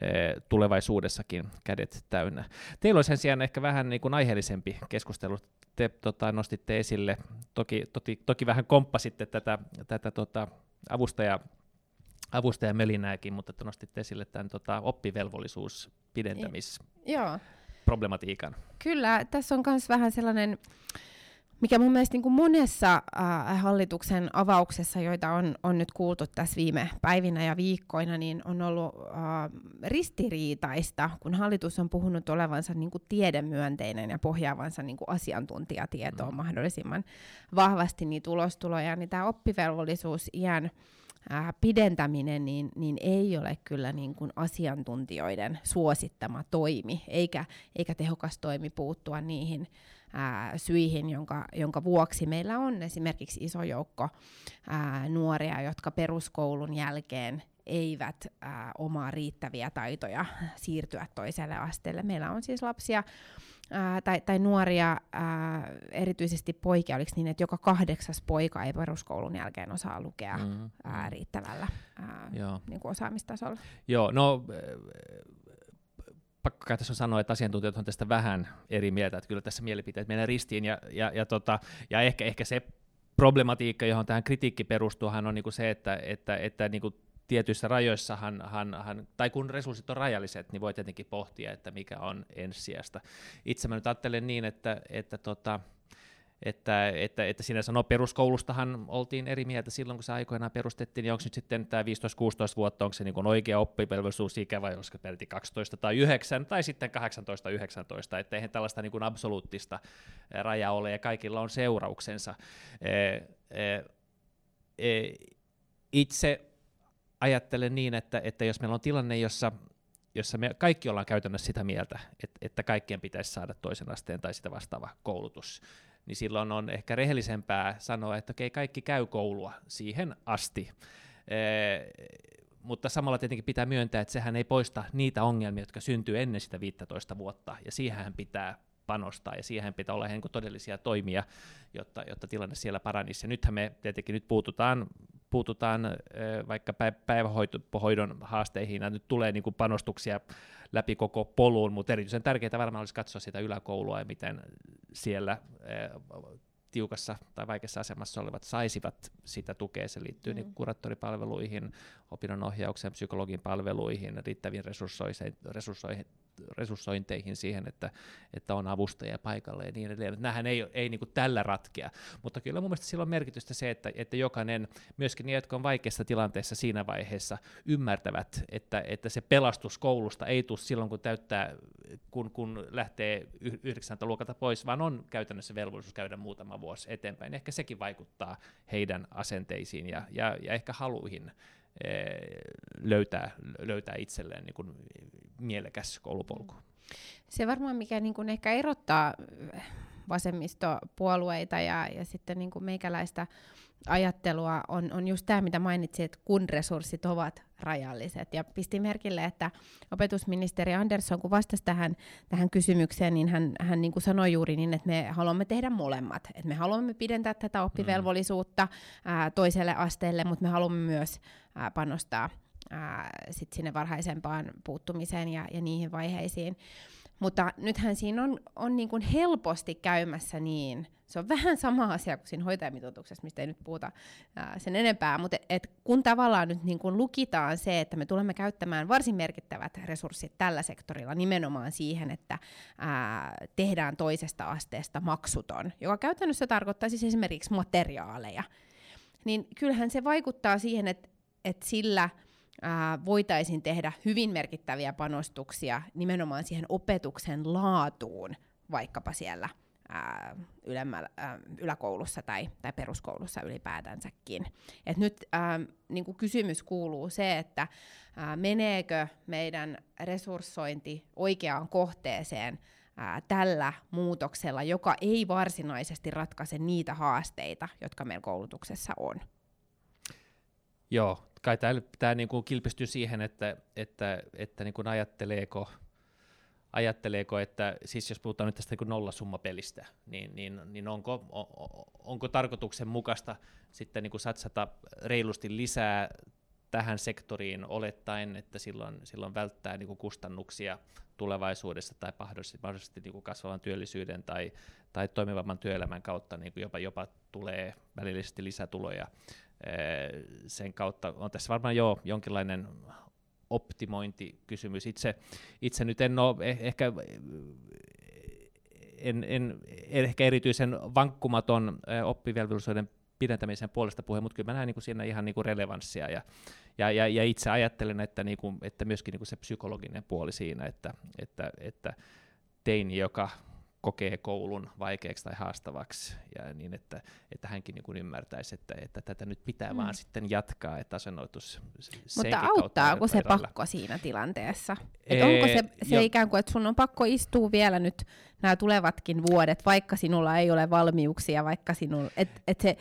[SPEAKER 1] e, tulevaisuudessakin kädet täynnä. Teillä on sen sijaan ehkä vähän niin kuin aiheellisempi keskustelu. Te tota, nostitte esille, toki, toki, toki vähän komppasitte tätä, tätä tota, avustaja avustaja Melinääkin, mutta että nostit esille tämän tota, oppivelvollisuus pidentämis Joo. problematiikan.
[SPEAKER 2] Kyllä, tässä on myös vähän sellainen, mikä mun mielestä niin kuin monessa äh, hallituksen avauksessa, joita on, on nyt kuultu tässä viime päivinä ja viikkoina, niin on ollut äh, ristiriitaista, kun hallitus on puhunut olevansa niin kuin tiedemyönteinen ja pohjaavansa niin kuin asiantuntijatietoon mm. mahdollisimman vahvasti niin tulostuloja, niin tämä oppivelvollisuus iän äh, pidentäminen niin, niin ei ole kyllä niin kuin asiantuntijoiden suosittama toimi, eikä, eikä tehokas toimi puuttua niihin ää, syihin, jonka, jonka vuoksi meillä on esimerkiksi iso joukko ää, nuoria, jotka peruskoulun jälkeen eivät ää, omaa riittäviä taitoja siirtyä toiselle asteelle. Meillä on siis lapsia, ää, tai, tai nuoria, ää, erityisesti poikia, oliko niin, että joka kahdeksas poika ei peruskoulun jälkeen osaa lukea mm. ää, riittävällä ää, niin kuin osaamistasolla?
[SPEAKER 1] Joo, no pakko kai tässä sanoa, että asiantuntijat on tästä vähän eri mieltä, että kyllä tässä mielipiteet menee ristiin, ja, ja, ja, tota, ja ehkä, ehkä se problematiikka, johon tähän kritiikki perustuu, on niinku se, että, että, että niinku tietyissä rajoissahan, han, han, tai kun resurssit on rajalliset, niin voi tietenkin pohtia, että mikä on ensisijaista. Itse mä nyt ajattelen niin, että, että tota, että, että, että sinä sanoo peruskoulustahan oltiin eri mieltä silloin, kun se aikoinaan perustettiin, niin onko nyt sitten tämä 15-16 vuotta, onko se niin oikea oppivelvollisuusikä vai olisiko peräti 12 tai 9 tai sitten 18-19, että eihän tällaista niin kuin absoluuttista rajaa ole ja kaikilla on seurauksensa. Itse ajattelen niin, että, että jos meillä on tilanne, jossa jossa me kaikki ollaan käytännössä sitä mieltä, että, että kaikkien pitäisi saada toisen asteen tai sitä vastaava koulutus, niin silloin on ehkä rehellisempää sanoa, että okei, kaikki käy koulua siihen asti. E, mutta samalla tietenkin pitää myöntää, että sehän ei poista niitä ongelmia, jotka syntyy ennen sitä 15 vuotta, ja siihen pitää panostaa, ja siihen pitää olla niin todellisia toimia, jotta, jotta tilanne siellä paranisi. Ja nythän me tietenkin nyt puututaan, puututaan vaikka päivähoidon haasteihin, ja nyt tulee niin kuin panostuksia läpi koko poluun, mutta erityisen tärkeää varmaan olisi katsoa sitä yläkoulua ja miten siellä tiukassa tai vaikeassa asemassa olevat saisivat sitä tukea. Se liittyy mm. niin kuraattoripalveluihin, opinnonohjaukseen, psykologin palveluihin, riittäviin resurssoihin, resurssointeihin siihen, että, että on avustajia paikalle ja niin edelleen. Nämähän ei, ei niin tällä ratkea, mutta kyllä mun mielestä sillä on merkitystä se, että, että jokainen, myöskin ne, jotka on vaikeassa tilanteessa siinä vaiheessa, ymmärtävät, että, että se pelastus koulusta ei tule silloin, kun täyttää, kun, kun lähtee yhdeksänttä luokalta pois, vaan on käytännössä velvollisuus käydä muutama vuosi eteenpäin. Ehkä sekin vaikuttaa heidän asenteisiin ja, ja, ja ehkä haluihin löytää, löytää itselleen niin kuin mielekäs koulupolku.
[SPEAKER 2] Se varmaan mikä niin kuin ehkä erottaa vasemmistopuolueita ja, ja sitten niin kuin meikäläistä ajattelua on, on just tämä, mitä mainitsit, että kun resurssit ovat rajalliset. Ja pisti merkille, että opetusministeri Andersson, kun vastasi tähän, tähän kysymykseen, niin hän, hän niin kuin sanoi juuri niin, että me haluamme tehdä molemmat. Että me haluamme pidentää tätä oppivelvollisuutta ää, toiselle asteelle, mutta me haluamme myös ää, panostaa ää, sit sinne varhaisempaan puuttumiseen ja, ja niihin vaiheisiin. Mutta nythän siinä on, on niin kuin helposti käymässä niin, se on vähän sama asia kuin siinä hoitajamitoituksessa, mistä ei nyt puhuta ää, sen enempää, mutta et, et kun tavallaan nyt niin kuin lukitaan se, että me tulemme käyttämään varsin merkittävät resurssit tällä sektorilla nimenomaan siihen, että ää, tehdään toisesta asteesta maksuton, joka käytännössä tarkoittaa siis esimerkiksi materiaaleja, niin kyllähän se vaikuttaa siihen, että, että sillä – voitaisiin tehdä hyvin merkittäviä panostuksia nimenomaan siihen opetuksen laatuun, vaikkapa siellä ää, ylemmällä, ää, yläkoulussa tai, tai peruskoulussa ylipäätänsäkin. Et nyt ää, niin kuin kysymys kuuluu se, että ää, meneekö meidän resurssointi oikeaan kohteeseen ää, tällä muutoksella, joka ei varsinaisesti ratkaise niitä haasteita, jotka meillä koulutuksessa on.
[SPEAKER 1] Joo, kai tämä, tämä niin kuin kilpistyy siihen, että, että, että niin kuin ajatteleeko, ajatteleeko, että siis jos puhutaan nyt tästä niin nollasummapelistä, niin, niin, niin onko, on, onko tarkoituksenmukaista sitten niin satsata reilusti lisää tähän sektoriin olettaen, että silloin, silloin välttää niin kustannuksia tulevaisuudessa tai mahdollisesti, mahdollisesti niin kasvavan työllisyyden tai, tai toimivamman työelämän kautta niin jopa, jopa tulee välillisesti lisätuloja sen kautta? On tässä varmaan jo jonkinlainen optimointikysymys. Itse, itse nyt en ole eh, ehkä, en, en, ehkä erityisen vankkumaton oppivelvollisuuden pidentämisen puolesta puhe, mutta kyllä mä näen niin kuin siinä ihan niin kuin relevanssia ja, ja, ja, ja itse ajattelen, että, niin kuin, että myöskin niin kuin se psykologinen puoli siinä, että, että, että teini, joka kokee koulun vaikeaksi tai haastavaksi, ja niin että, että hänkin niin ymmärtäisi, että, että tätä nyt pitää mm. vaan sitten jatkaa, että asennoitus
[SPEAKER 2] Mutta auttaako se erolle. pakko siinä tilanteessa? Et ee, onko se, se ikään kuin, että sun on pakko istua vielä nyt nämä tulevatkin vuodet, vaikka sinulla ei ole valmiuksia, vaikka sinulla, että et se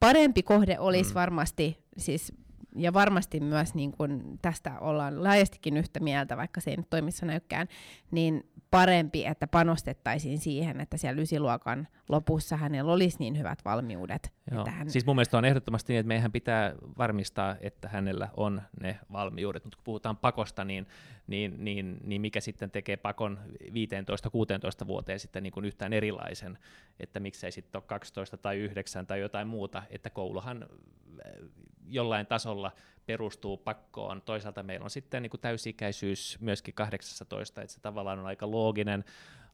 [SPEAKER 2] parempi kohde olisi mm. varmasti, siis ja varmasti myös niin kun tästä ollaan laajastikin yhtä mieltä, vaikka se ei nyt toimissa näykään, niin parempi, että panostettaisiin siihen, että siellä ysiluokan lopussa hänellä olisi niin hyvät valmiudet.
[SPEAKER 1] Joo.
[SPEAKER 2] Että hän...
[SPEAKER 1] Siis mun mielestä on ehdottomasti niin, että meidän pitää varmistaa, että hänellä on ne valmiudet. Mutta kun puhutaan pakosta, niin, niin, niin, niin mikä sitten tekee pakon 15-16 vuoteen sitten niin kuin yhtään erilaisen, että miksei sitten ole 12 tai 9 tai jotain muuta, että kouluhan jollain tasolla perustuu pakkoon. Toisaalta meillä on sitten niin kuin täysikäisyys myöskin 18, että se tavallaan on aika looginen,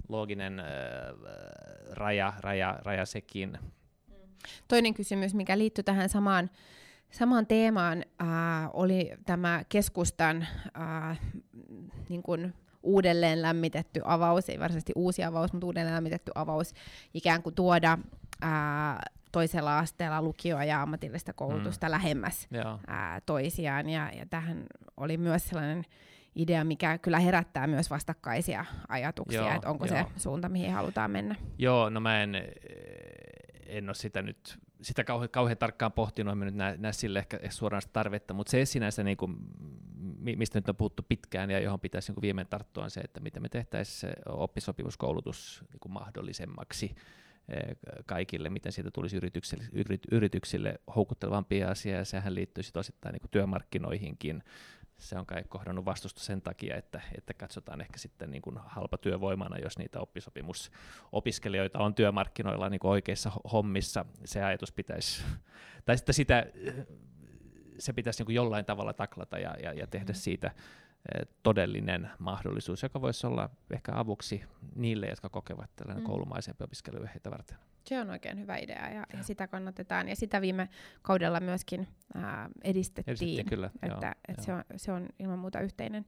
[SPEAKER 1] looginen äh, raja, raja, raja sekin.
[SPEAKER 2] Toinen kysymys, mikä liittyy tähän samaan, samaan teemaan, äh, oli tämä keskustan äh, niin kuin uudelleen lämmitetty avaus, ei varsinaisesti uusi avaus, mutta uudelleen lämmitetty avaus, ikään kuin tuoda ää, toisella asteella lukioa ja ammatillista koulutusta mm. lähemmäs ää, toisiaan. Ja, ja tähän oli myös sellainen idea, mikä kyllä herättää myös vastakkaisia ajatuksia, että onko joo. se suunta, mihin halutaan mennä.
[SPEAKER 1] Joo, no mä en, en ole sitä nyt sitä kauhean, kauhean tarkkaan pohtinut, en nyt näe, näe sille ehkä suoraan tarvetta, mutta se sinänsä, niin kuin, mistä nyt on puhuttu pitkään ja johon pitäisi niin viimein tarttua, on se, että miten me tehtäisiin oppisopimuskoulutus niin kuin mahdollisemmaksi Eh, kaikille, miten siitä tulisi yrityksille, yrityksille houkuttelevampia asia, ja sehän liittyy sitten osittain niin työmarkkinoihinkin. Se on kai kohdannut vastusta sen takia, että, että katsotaan ehkä sitten niin kuin halpatyövoimana, jos niitä oppisopimusopiskelijoita on työmarkkinoilla niin kuin oikeissa hommissa. Se ajatus pitäisi, tai sitten sitä, se pitäisi niin kuin jollain tavalla taklata ja, ja, ja tehdä mm. siitä Eh, todellinen mahdollisuus, joka voisi olla ehkä avuksi niille, jotka kokevat tällainen mm. koulumaisempi opiskelu heitä varten.
[SPEAKER 2] Se on oikein hyvä idea ja, ja sitä kannatetaan. Ja sitä viime kaudella myöskin ää, edistettiin. Edistettiin
[SPEAKER 1] kyllä,
[SPEAKER 2] että,
[SPEAKER 1] joo,
[SPEAKER 2] että joo. Se, on, se on ilman muuta yhteinen,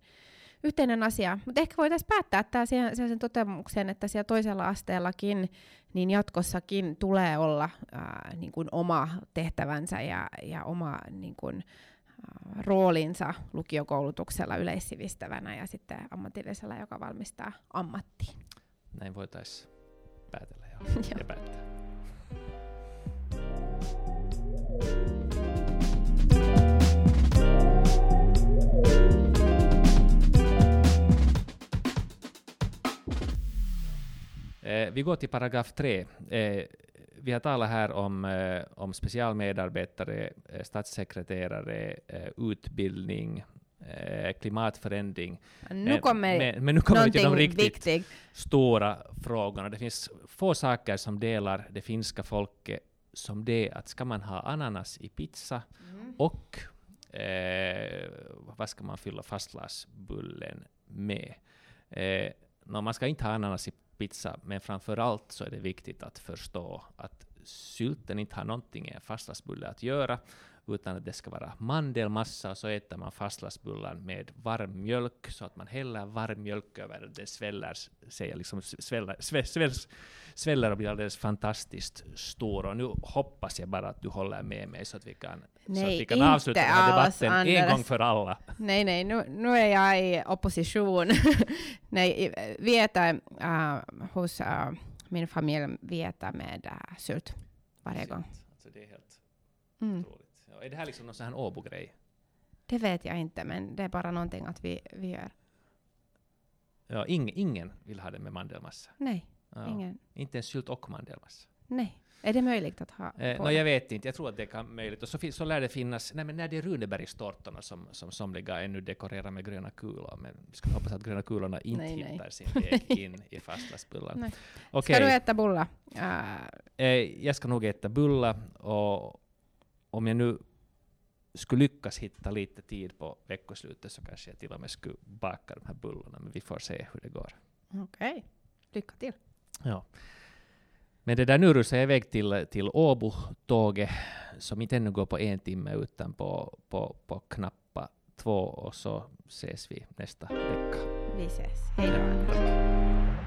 [SPEAKER 2] yhteinen asia. Mutta ehkä voitaisiin päättää tämä sen toteamuksen, että siellä toisella asteellakin niin jatkossakin tulee olla ää, niin kuin oma tehtävänsä ja, ja oma niin kuin, roolinsa lukiokoulutuksella yleissivistävänä ja sitten ammatillisella, joka valmistaa ammattiin.
[SPEAKER 1] Näin voitaisiin päätellä <laughs> jo. det päättää. Eh, vi går till paragraf 3. Eh, vi har talat här om, eh, om specialmedarbetare, eh, statssekreterare, eh, utbildning, eh, klimatförändring.
[SPEAKER 2] Nu
[SPEAKER 1] Men-
[SPEAKER 2] kommer
[SPEAKER 1] men, men nu kommer vi till de riktigt
[SPEAKER 2] viktigt.
[SPEAKER 1] stora frågorna. Det finns få saker som delar det finska folket som det att ska man ha ananas i pizza och eh, vad ska man fylla fastlagsbullen med? Eh, nå, man ska inte ha ananas i pizza, men framför allt så är det viktigt att förstå att sylten inte har någonting med en fastlagsbulle att göra, utan att det ska vara mandelmassa och så äter man fastlagsbullen med varm mjölk så att man häller varm mjölk över det sväller, säger liksom sväller, svä, svälls, sväller och blir alldeles fantastiskt stor. Och nu hoppas jag bara att du håller med mig så att vi kan, så att
[SPEAKER 2] Nej,
[SPEAKER 1] vi kan avsluta den här debatten en
[SPEAKER 2] Anders.
[SPEAKER 1] gång för alla.
[SPEAKER 2] Nej, nej, nu, nu är jag i opposition. <laughs> nej, vi äter äh, hos äh, min familj, vi äter med äh, sylt varje gång.
[SPEAKER 1] Alltså det är helt
[SPEAKER 2] Mm.
[SPEAKER 1] otroligt. Ja, är det här liksom någon sån här Åbo-grej?
[SPEAKER 2] Det vet jag inte, men det är bara någonting att vi, vi gör.
[SPEAKER 1] Ja, ing, ingen vill ha det med mandelmassa.
[SPEAKER 2] Nej,
[SPEAKER 1] Ja.
[SPEAKER 2] ingen.
[SPEAKER 1] Inte ens sylt och mandelmassa.
[SPEAKER 2] Nej. Är det möjligt att ha
[SPEAKER 1] Eh, no, jag vet inte, jag tror att det kan möjligt. Och så, så lär det finnas, nej men när det är Runebergstårtorna som, som somliga ännu dekorerar med gröna kulor, men vi ska hoppas att gröna kulorna inte
[SPEAKER 2] Nej, nej.
[SPEAKER 1] hittar sin väg <laughs> in i fastlagsbullen.
[SPEAKER 2] Nej.
[SPEAKER 1] Okej,
[SPEAKER 2] Ska du äta bulla? Äh,
[SPEAKER 1] eh, jag ska nog äta bulla och om jag nu skulle lyckas hitta lite tid på veckoslutet så kanske jag till och med skulle baka de här bullorna, men vi får se hur det går.
[SPEAKER 2] Okej. Lycka till.
[SPEAKER 1] Ja. Men det där nu rusar jag iväg till, till Åbo-tåget, som inte ännu går på en timme utan på, på, på knappa två, och så ses vi nästa vecka.
[SPEAKER 2] Vi ses. Hej då.